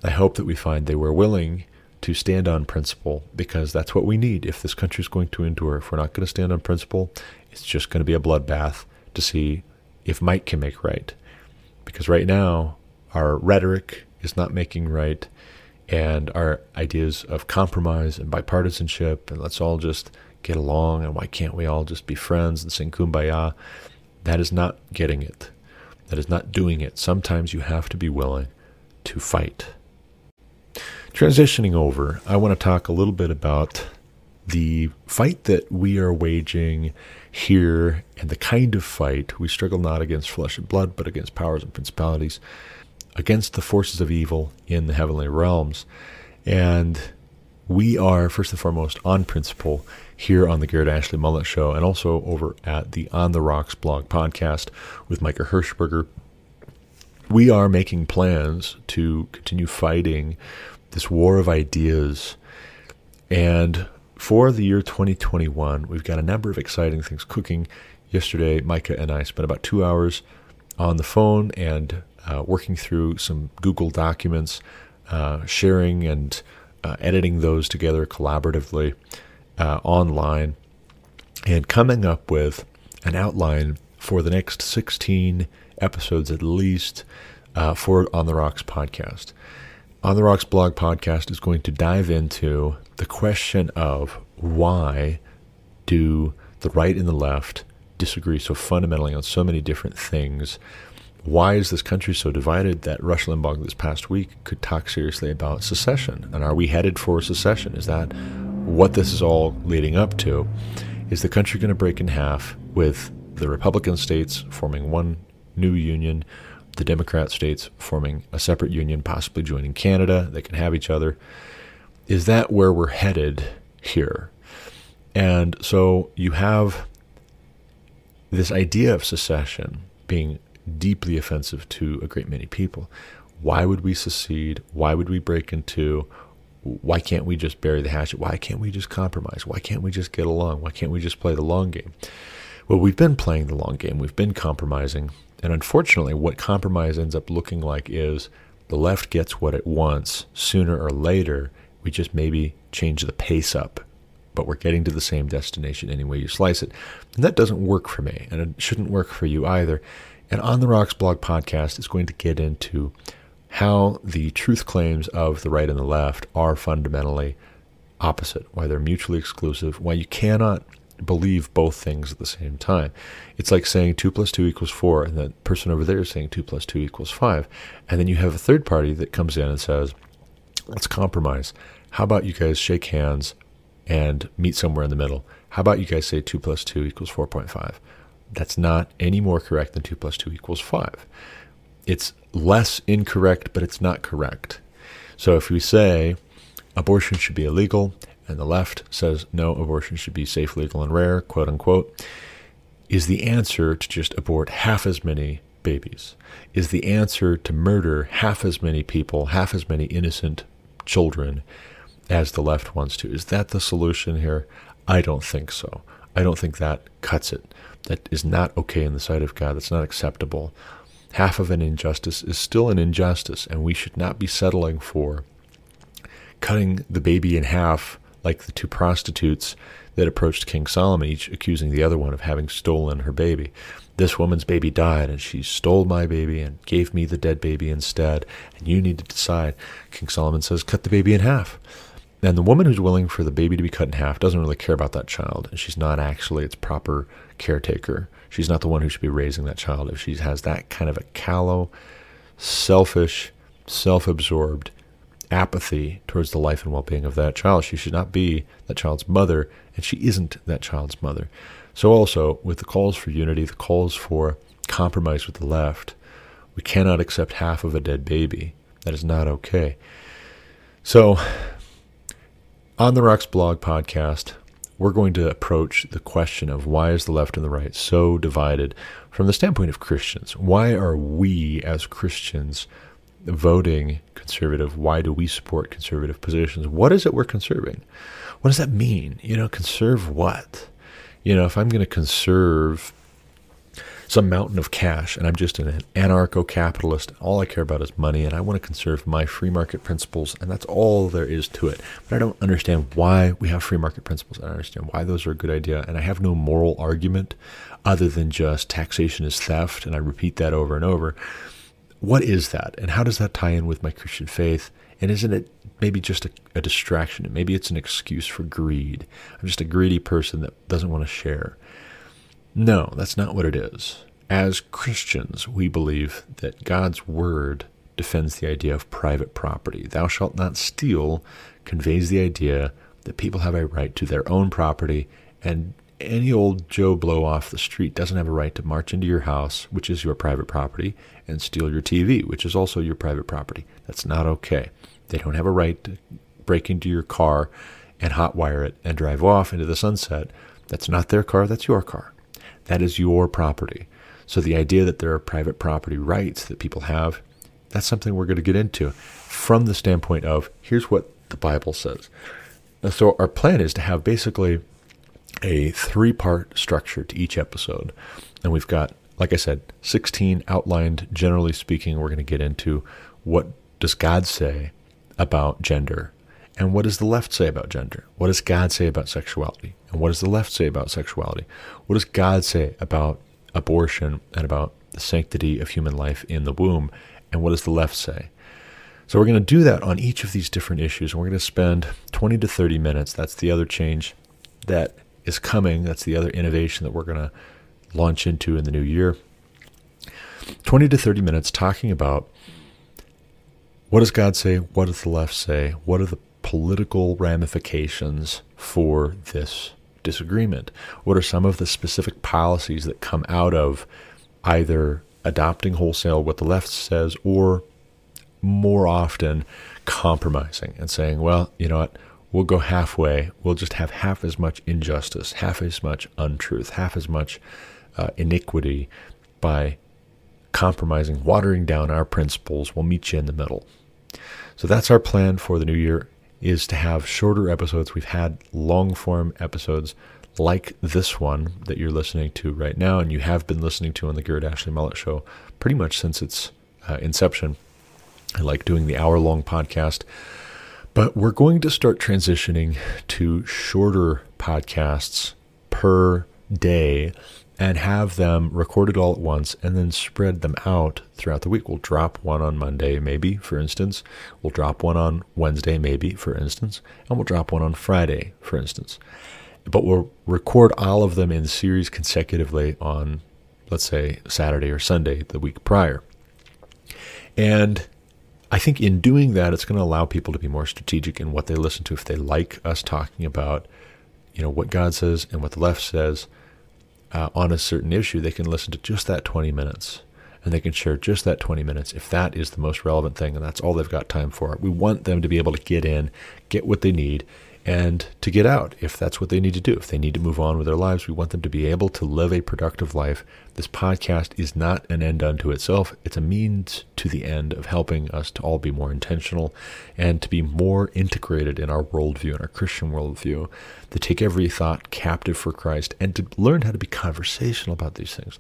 I hope that we find they were willing to stand on principle because that's what we need. If this country is going to endure, if we're not going to stand on principle, it's just going to be a bloodbath to see if might can make right. Because right now, our rhetoric is not making right and our ideas of compromise and bipartisanship and let's all just get along and why can't we all just be friends and sing kumbaya that is not getting it that is not doing it sometimes you have to be willing to fight transitioning over i want to talk a little bit about the fight that we are waging here and the kind of fight we struggle not against flesh and blood but against powers and principalities against the forces of evil in the heavenly realms. And we are, first and foremost, on principle here on the Garrett Ashley Mullet Show and also over at the On the Rocks blog podcast with Micah Hirschberger. We are making plans to continue fighting this war of ideas. And for the year 2021, we've got a number of exciting things cooking. Yesterday, Micah and I spent about two hours on the phone and uh, working through some Google documents, uh, sharing and uh, editing those together collaboratively uh, online, and coming up with an outline for the next 16 episodes at least uh, for On the Rocks podcast. On the Rocks blog podcast is going to dive into the question of why do the right and the left disagree so fundamentally on so many different things. Why is this country so divided that Rush Limbaugh this past week could talk seriously about secession? And are we headed for secession? Is that what this is all leading up to? Is the country going to break in half with the Republican states forming one new union, the Democrat states forming a separate union, possibly joining Canada? They can have each other. Is that where we're headed here? And so you have this idea of secession being deeply offensive to a great many people. Why would we secede? Why would we break into? Why can't we just bury the hatchet? Why can't we just compromise? Why can't we just get along? Why can't we just play the long game? Well, we've been playing the long game. We've been compromising. And unfortunately, what compromise ends up looking like is the left gets what it wants sooner or later. We just maybe change the pace up but we're getting to the same destination any way you slice it. And that doesn't work for me, and it shouldn't work for you either. And On the Rocks blog podcast is going to get into how the truth claims of the right and the left are fundamentally opposite, why they're mutually exclusive, why you cannot believe both things at the same time. It's like saying 2 plus 2 equals 4, and the person over there is saying 2 plus 2 equals 5. And then you have a third party that comes in and says, let's compromise. How about you guys shake hands and meet somewhere in the middle. How about you guys say 2 plus 2 equals 4.5? That's not any more correct than 2 plus 2 equals 5. It's less incorrect, but it's not correct. So if we say abortion should be illegal, and the left says no, abortion should be safe, legal, and rare, quote unquote, is the answer to just abort half as many babies? Is the answer to murder half as many people, half as many innocent children as the left wants to. Is that the solution here? I don't think so. I don't think that cuts it. That is not okay in the sight of God. That's not acceptable. Half of an injustice is still an injustice, and we should not be settling for cutting the baby in half like the two prostitutes that approached King Solomon, each accusing the other one of having stolen her baby. This woman's baby died, and she stole my baby and gave me the dead baby instead, and you need to decide. King Solomon says, Cut the baby in half. And the woman who's willing for the baby to be cut in half doesn't really care about that child, and she's not actually its proper caretaker. She's not the one who should be raising that child. If she has that kind of a callow, selfish, self absorbed apathy towards the life and well being of that child, she should not be that child's mother, and she isn't that child's mother. So, also, with the calls for unity, the calls for compromise with the left, we cannot accept half of a dead baby. That is not okay. So, on the Rocks blog podcast, we're going to approach the question of why is the left and the right so divided from the standpoint of Christians? Why are we as Christians voting conservative? Why do we support conservative positions? What is it we're conserving? What does that mean? You know, conserve what? You know, if I'm going to conserve some mountain of cash and I'm just an anarcho capitalist. All I care about is money and I want to conserve my free market principles and that's all there is to it. But I don't understand why we have free market principles. I don't understand why those are a good idea and I have no moral argument other than just taxation is theft and I repeat that over and over. What is that and how does that tie in with my Christian faith? And isn't it maybe just a, a distraction? Maybe it's an excuse for greed. I'm just a greedy person that doesn't want to share. No, that's not what it is. As Christians, we believe that God's word defends the idea of private property. Thou shalt not steal conveys the idea that people have a right to their own property, and any old Joe Blow off the street doesn't have a right to march into your house, which is your private property, and steal your TV, which is also your private property. That's not okay. They don't have a right to break into your car and hotwire it and drive off into the sunset. That's not their car, that's your car. That is your property. So the idea that there are private property rights that people have, that's something we're going to get into from the standpoint of here's what the Bible says. So our plan is to have basically a three part structure to each episode. And we've got, like I said, 16 outlined. Generally speaking, we're going to get into what does God say about gender and what does the left say about gender? What does God say about sexuality? And what does the left say about sexuality? What does God say about abortion and about the sanctity of human life in the womb. And what does the left say? So we're going to do that on each of these different issues. And we're going to spend 20 to 30 minutes. That's the other change that is coming. That's the other innovation that we're going to launch into in the new year. 20 to 30 minutes talking about what does God say? What does the left say? What are the political ramifications for this disagreement? What are some of the specific policies that come out of either adopting wholesale what the left says or more often compromising and saying, well, you know what? We'll go halfway. We'll just have half as much injustice, half as much untruth, half as much uh, iniquity by compromising, watering down our principles. We'll meet you in the middle. So that's our plan for the new year is to have shorter episodes. We've had long form episodes like this one that you're listening to right now, and you have been listening to on the Garrett Ashley Mullet Show pretty much since its uh, inception. I like doing the hour long podcast, but we're going to start transitioning to shorter podcasts per day and have them recorded all at once and then spread them out throughout the week. We'll drop one on Monday, maybe, for instance. We'll drop one on Wednesday, maybe, for instance. And we'll drop one on Friday, for instance. But we'll record all of them in series consecutively on, let's say, Saturday or Sunday, the week prior. And I think in doing that, it's going to allow people to be more strategic in what they listen to. If they like us talking about, you know, what God says and what the left says, uh, on a certain issue, they can listen to just that 20 minutes and they can share just that 20 minutes if that is the most relevant thing and that's all they've got time for. We want them to be able to get in, get what they need, and to get out if that's what they need to do. If they need to move on with their lives, we want them to be able to live a productive life. This podcast is not an end unto itself, it's a means to the end of helping us to all be more intentional and to be more integrated in our worldview, in our Christian worldview, to take every thought captive for Christ and to learn how to be conversational about these things.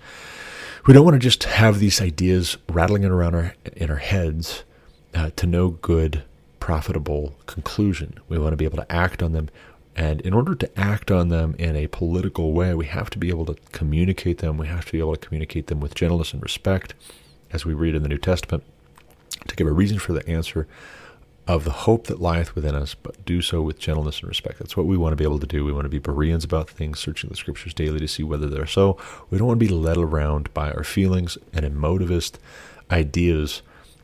We don't want to just have these ideas rattling around our, in our heads uh, to no good profitable conclusion. We want to be able to act on them. And in order to act on them in a political way, we have to be able to communicate them. We have to be able to communicate them with gentleness and respect, as we read in the New Testament, to give a reason for the answer of the hope that lieth within us, but do so with gentleness and respect. That's what we want to be able to do. We want to be Bereans about things, searching the scriptures daily to see whether they're so. We don't want to be led around by our feelings and emotivist ideas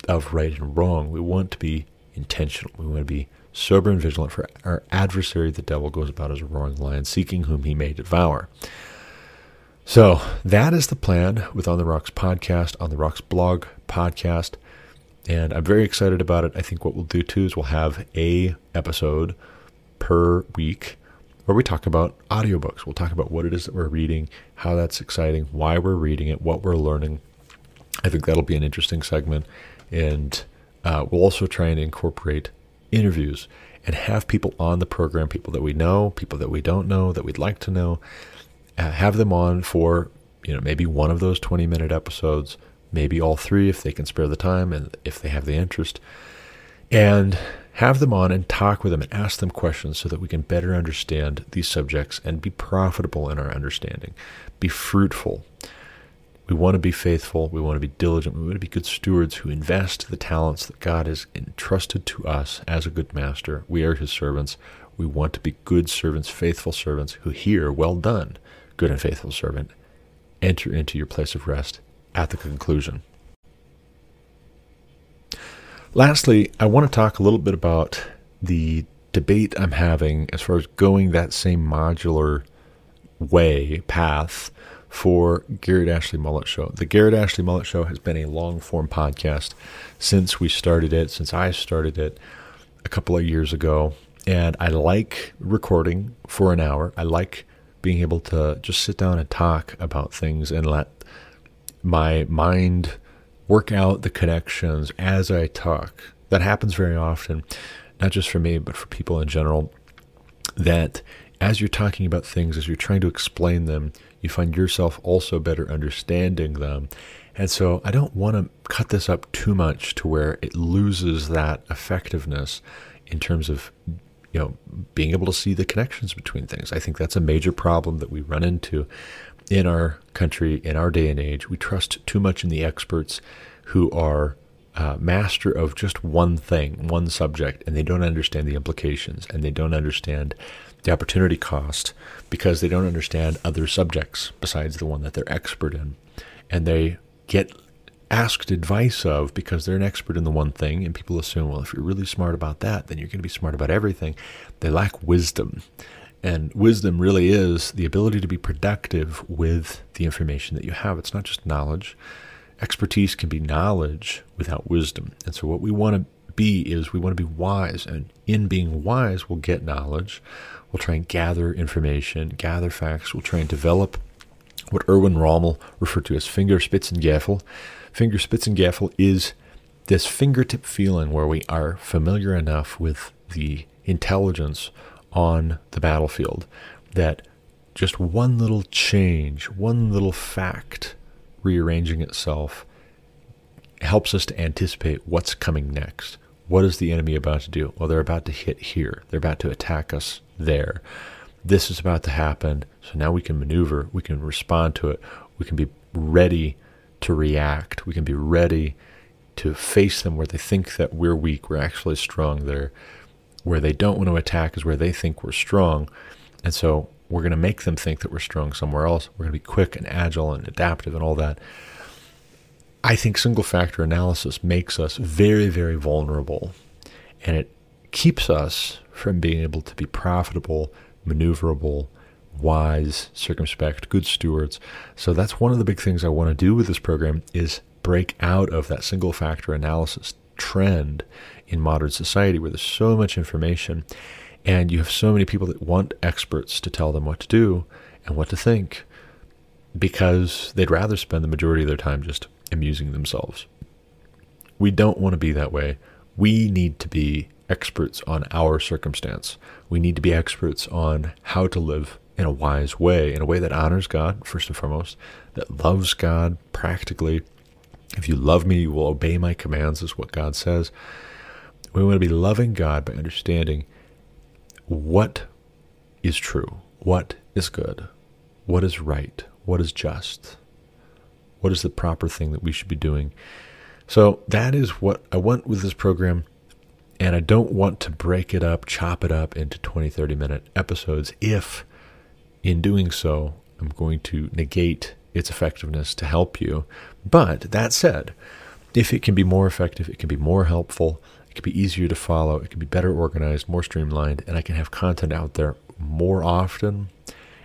of right and wrong. We want to be intentional. We want to be sober and vigilant, for our adversary, the devil, goes about as a roaring lion, seeking whom he may devour. So that is the plan with On the Rocks podcast, On the Rocks blog podcast. And I'm very excited about it. I think what we'll do too is we'll have a episode per week where we talk about audiobooks. We'll talk about what it is that we're reading, how that's exciting, why we're reading it, what we're learning. I think that'll be an interesting segment. And uh, we'll also try and incorporate interviews and have people on the program, people that we know, people that we don't know, that we'd like to know, uh, have them on for you know maybe one of those 20 minute episodes, maybe all three if they can spare the time and if they have the interest, and have them on and talk with them and ask them questions so that we can better understand these subjects and be profitable in our understanding, be fruitful. We want to be faithful. We want to be diligent. We want to be good stewards who invest the talents that God has entrusted to us as a good master. We are his servants. We want to be good servants, faithful servants who hear, well done, good and faithful servant. Enter into your place of rest at the conclusion. Lastly, I want to talk a little bit about the debate I'm having as far as going that same modular way, path for Garrett Ashley Mullet Show. The Garrett Ashley Mullet Show has been a long form podcast since we started it, since I started it a couple of years ago. And I like recording for an hour. I like being able to just sit down and talk about things and let my mind work out the connections as I talk. That happens very often, not just for me, but for people in general. That as you're talking about things, as you're trying to explain them, you find yourself also better understanding them. And so I don't want to cut this up too much to where it loses that effectiveness in terms of you know being able to see the connections between things. I think that's a major problem that we run into in our country, in our day and age, we trust too much in the experts who are uh, master of just one thing, one subject, and they don't understand the implications and they don't understand the opportunity cost because they don't understand other subjects besides the one that they're expert in. And they get asked advice of because they're an expert in the one thing, and people assume, well, if you're really smart about that, then you're going to be smart about everything. They lack wisdom. And wisdom really is the ability to be productive with the information that you have. It's not just knowledge. Expertise can be knowledge without wisdom. And so, what we want to be is we want to be wise. And in being wise, we'll get knowledge. We'll try and gather information, gather facts. We'll try and develop what Erwin Rommel referred to as Fingerspitzengefühl. Fingerspitzengefühl is this fingertip feeling where we are familiar enough with the intelligence on the battlefield that just one little change, one little fact rearranging itself helps us to anticipate what's coming next. What is the enemy about to do? Well, they're about to hit here. They're about to attack us there. This is about to happen. So now we can maneuver. We can respond to it. We can be ready to react. We can be ready to face them where they think that we're weak. We're actually strong there. Where they don't want to attack is where they think we're strong. And so we're going to make them think that we're strong somewhere else. We're going to be quick and agile and adaptive and all that. I think single factor analysis makes us very, very vulnerable and it keeps us from being able to be profitable, maneuverable, wise, circumspect, good stewards. So that's one of the big things I want to do with this program is break out of that single factor analysis trend in modern society where there's so much information and you have so many people that want experts to tell them what to do and what to think because they'd rather spend the majority of their time just amusing themselves. We don't want to be that way. We need to be experts on our circumstance. We need to be experts on how to live in a wise way, in a way that honors God, first and foremost, that loves God practically. If you love me, you will obey my commands, is what God says. We want to be loving God by understanding what is true, what is good, what is right, what is just, what is the proper thing that we should be doing. So that is what I want with this program. And I don't want to break it up, chop it up into 20, 30 minute episodes if, in doing so, I'm going to negate its effectiveness to help you. But that said, if it can be more effective, it can be more helpful, it can be easier to follow, it can be better organized, more streamlined, and I can have content out there more often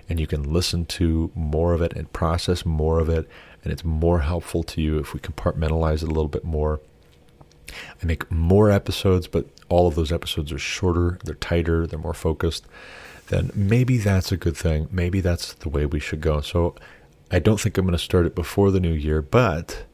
and you can listen to more of it and process more of it and it's more helpful to you if we compartmentalize it a little bit more. I make more episodes, but all of those episodes are shorter, they're tighter, they're more focused. Then maybe that's a good thing. Maybe that's the way we should go. So I don't think I'm going to start it before the new year, but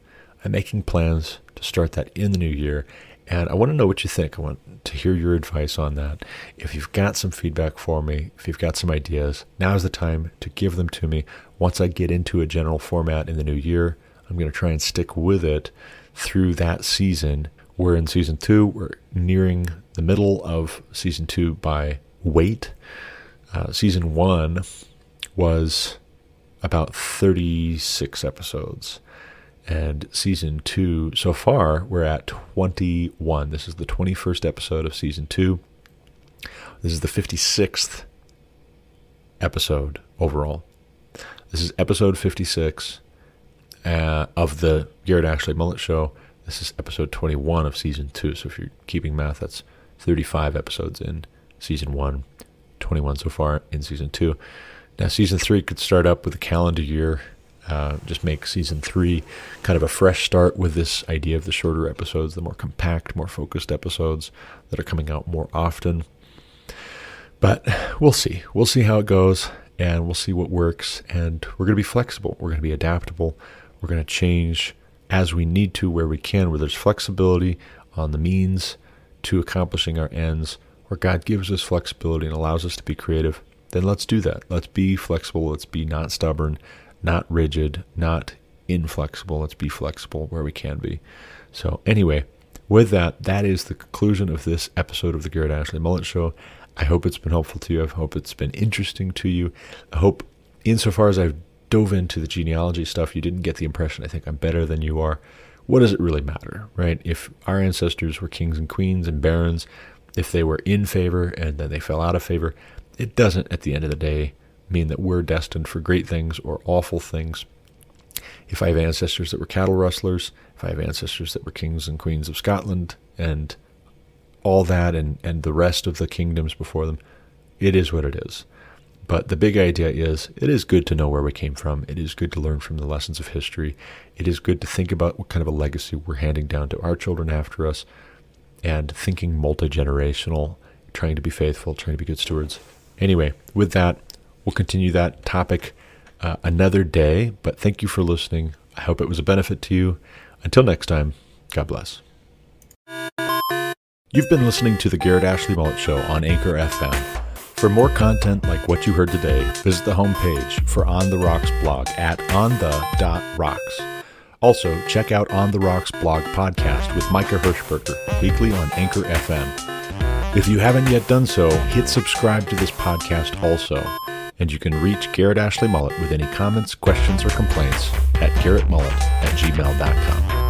I'm making plans to start that in the new year. And I want to know what you think. I want to hear your advice on that. If you've got some feedback for me, if you've got some ideas, now is the time to give them to me. Once I get into a general format in the new year, I'm going to try and stick with it through that season. We're in season two. We're nearing the middle of season two by weight. Uh, season one was about 36 episodes. And season two, so far, we're at 21. This is the 21st episode of season two. This is the 56th episode overall. This is episode 56 uh, of the Garrett Ashley Mullet Show. This is episode 21 of season two. So if you're keeping math, that's 35 episodes in season one, 21 so far in season two. Now, season three could start up with a calendar year uh, just make season three kind of a fresh start with this idea of the shorter episodes, the more compact, more focused episodes that are coming out more often. But we'll see. We'll see how it goes and we'll see what works. And we're going to be flexible. We're going to be adaptable. We're going to change as we need to where we can, where there's flexibility on the means to accomplishing our ends, where God gives us flexibility and allows us to be creative. Then let's do that. Let's be flexible. Let's be not stubborn not rigid, not inflexible. Let's be flexible where we can be. So, anyway, with that, that is the conclusion of this episode of the Garrett Ashley Mullet Show. I hope it's been helpful to you. I hope it's been interesting to you. I hope, insofar as I've dove into the genealogy stuff, you didn't get the impression I think I'm better than you are. What does it really matter, right? If our ancestors were kings and queens and barons, if they were in favor and then they fell out of favor, it doesn't at the end of the day mean that we're destined for great things or awful things. If I have ancestors that were cattle rustlers, if I have ancestors that were kings and queens of Scotland and all that and, and the rest of the kingdoms before them, it is what it is. But the big idea is it is good to know where we came from. It is good to learn from the lessons of history. It is good to think about what kind of a legacy we're handing down to our children after us and thinking multi generational, trying to be faithful, trying to be good stewards. Anyway, with that, we'll continue that topic uh, another day. But thank you for listening. I hope it was a benefit to you. Until next time, God bless. You've been listening to the Garrett Ashley Mullet Show on Anchor FM. For more content like what you heard today, visit the homepage for On the Rocks blog at onthe.rocks. Also, check out On the Rocks blog podcast with Micah Hirschberger, weekly on Anchor FM. If you haven't yet done so, hit subscribe to this podcast also. And you can reach Garrett Ashley Mullet with any comments, questions, or complaints at garrettmullet at gmail.com.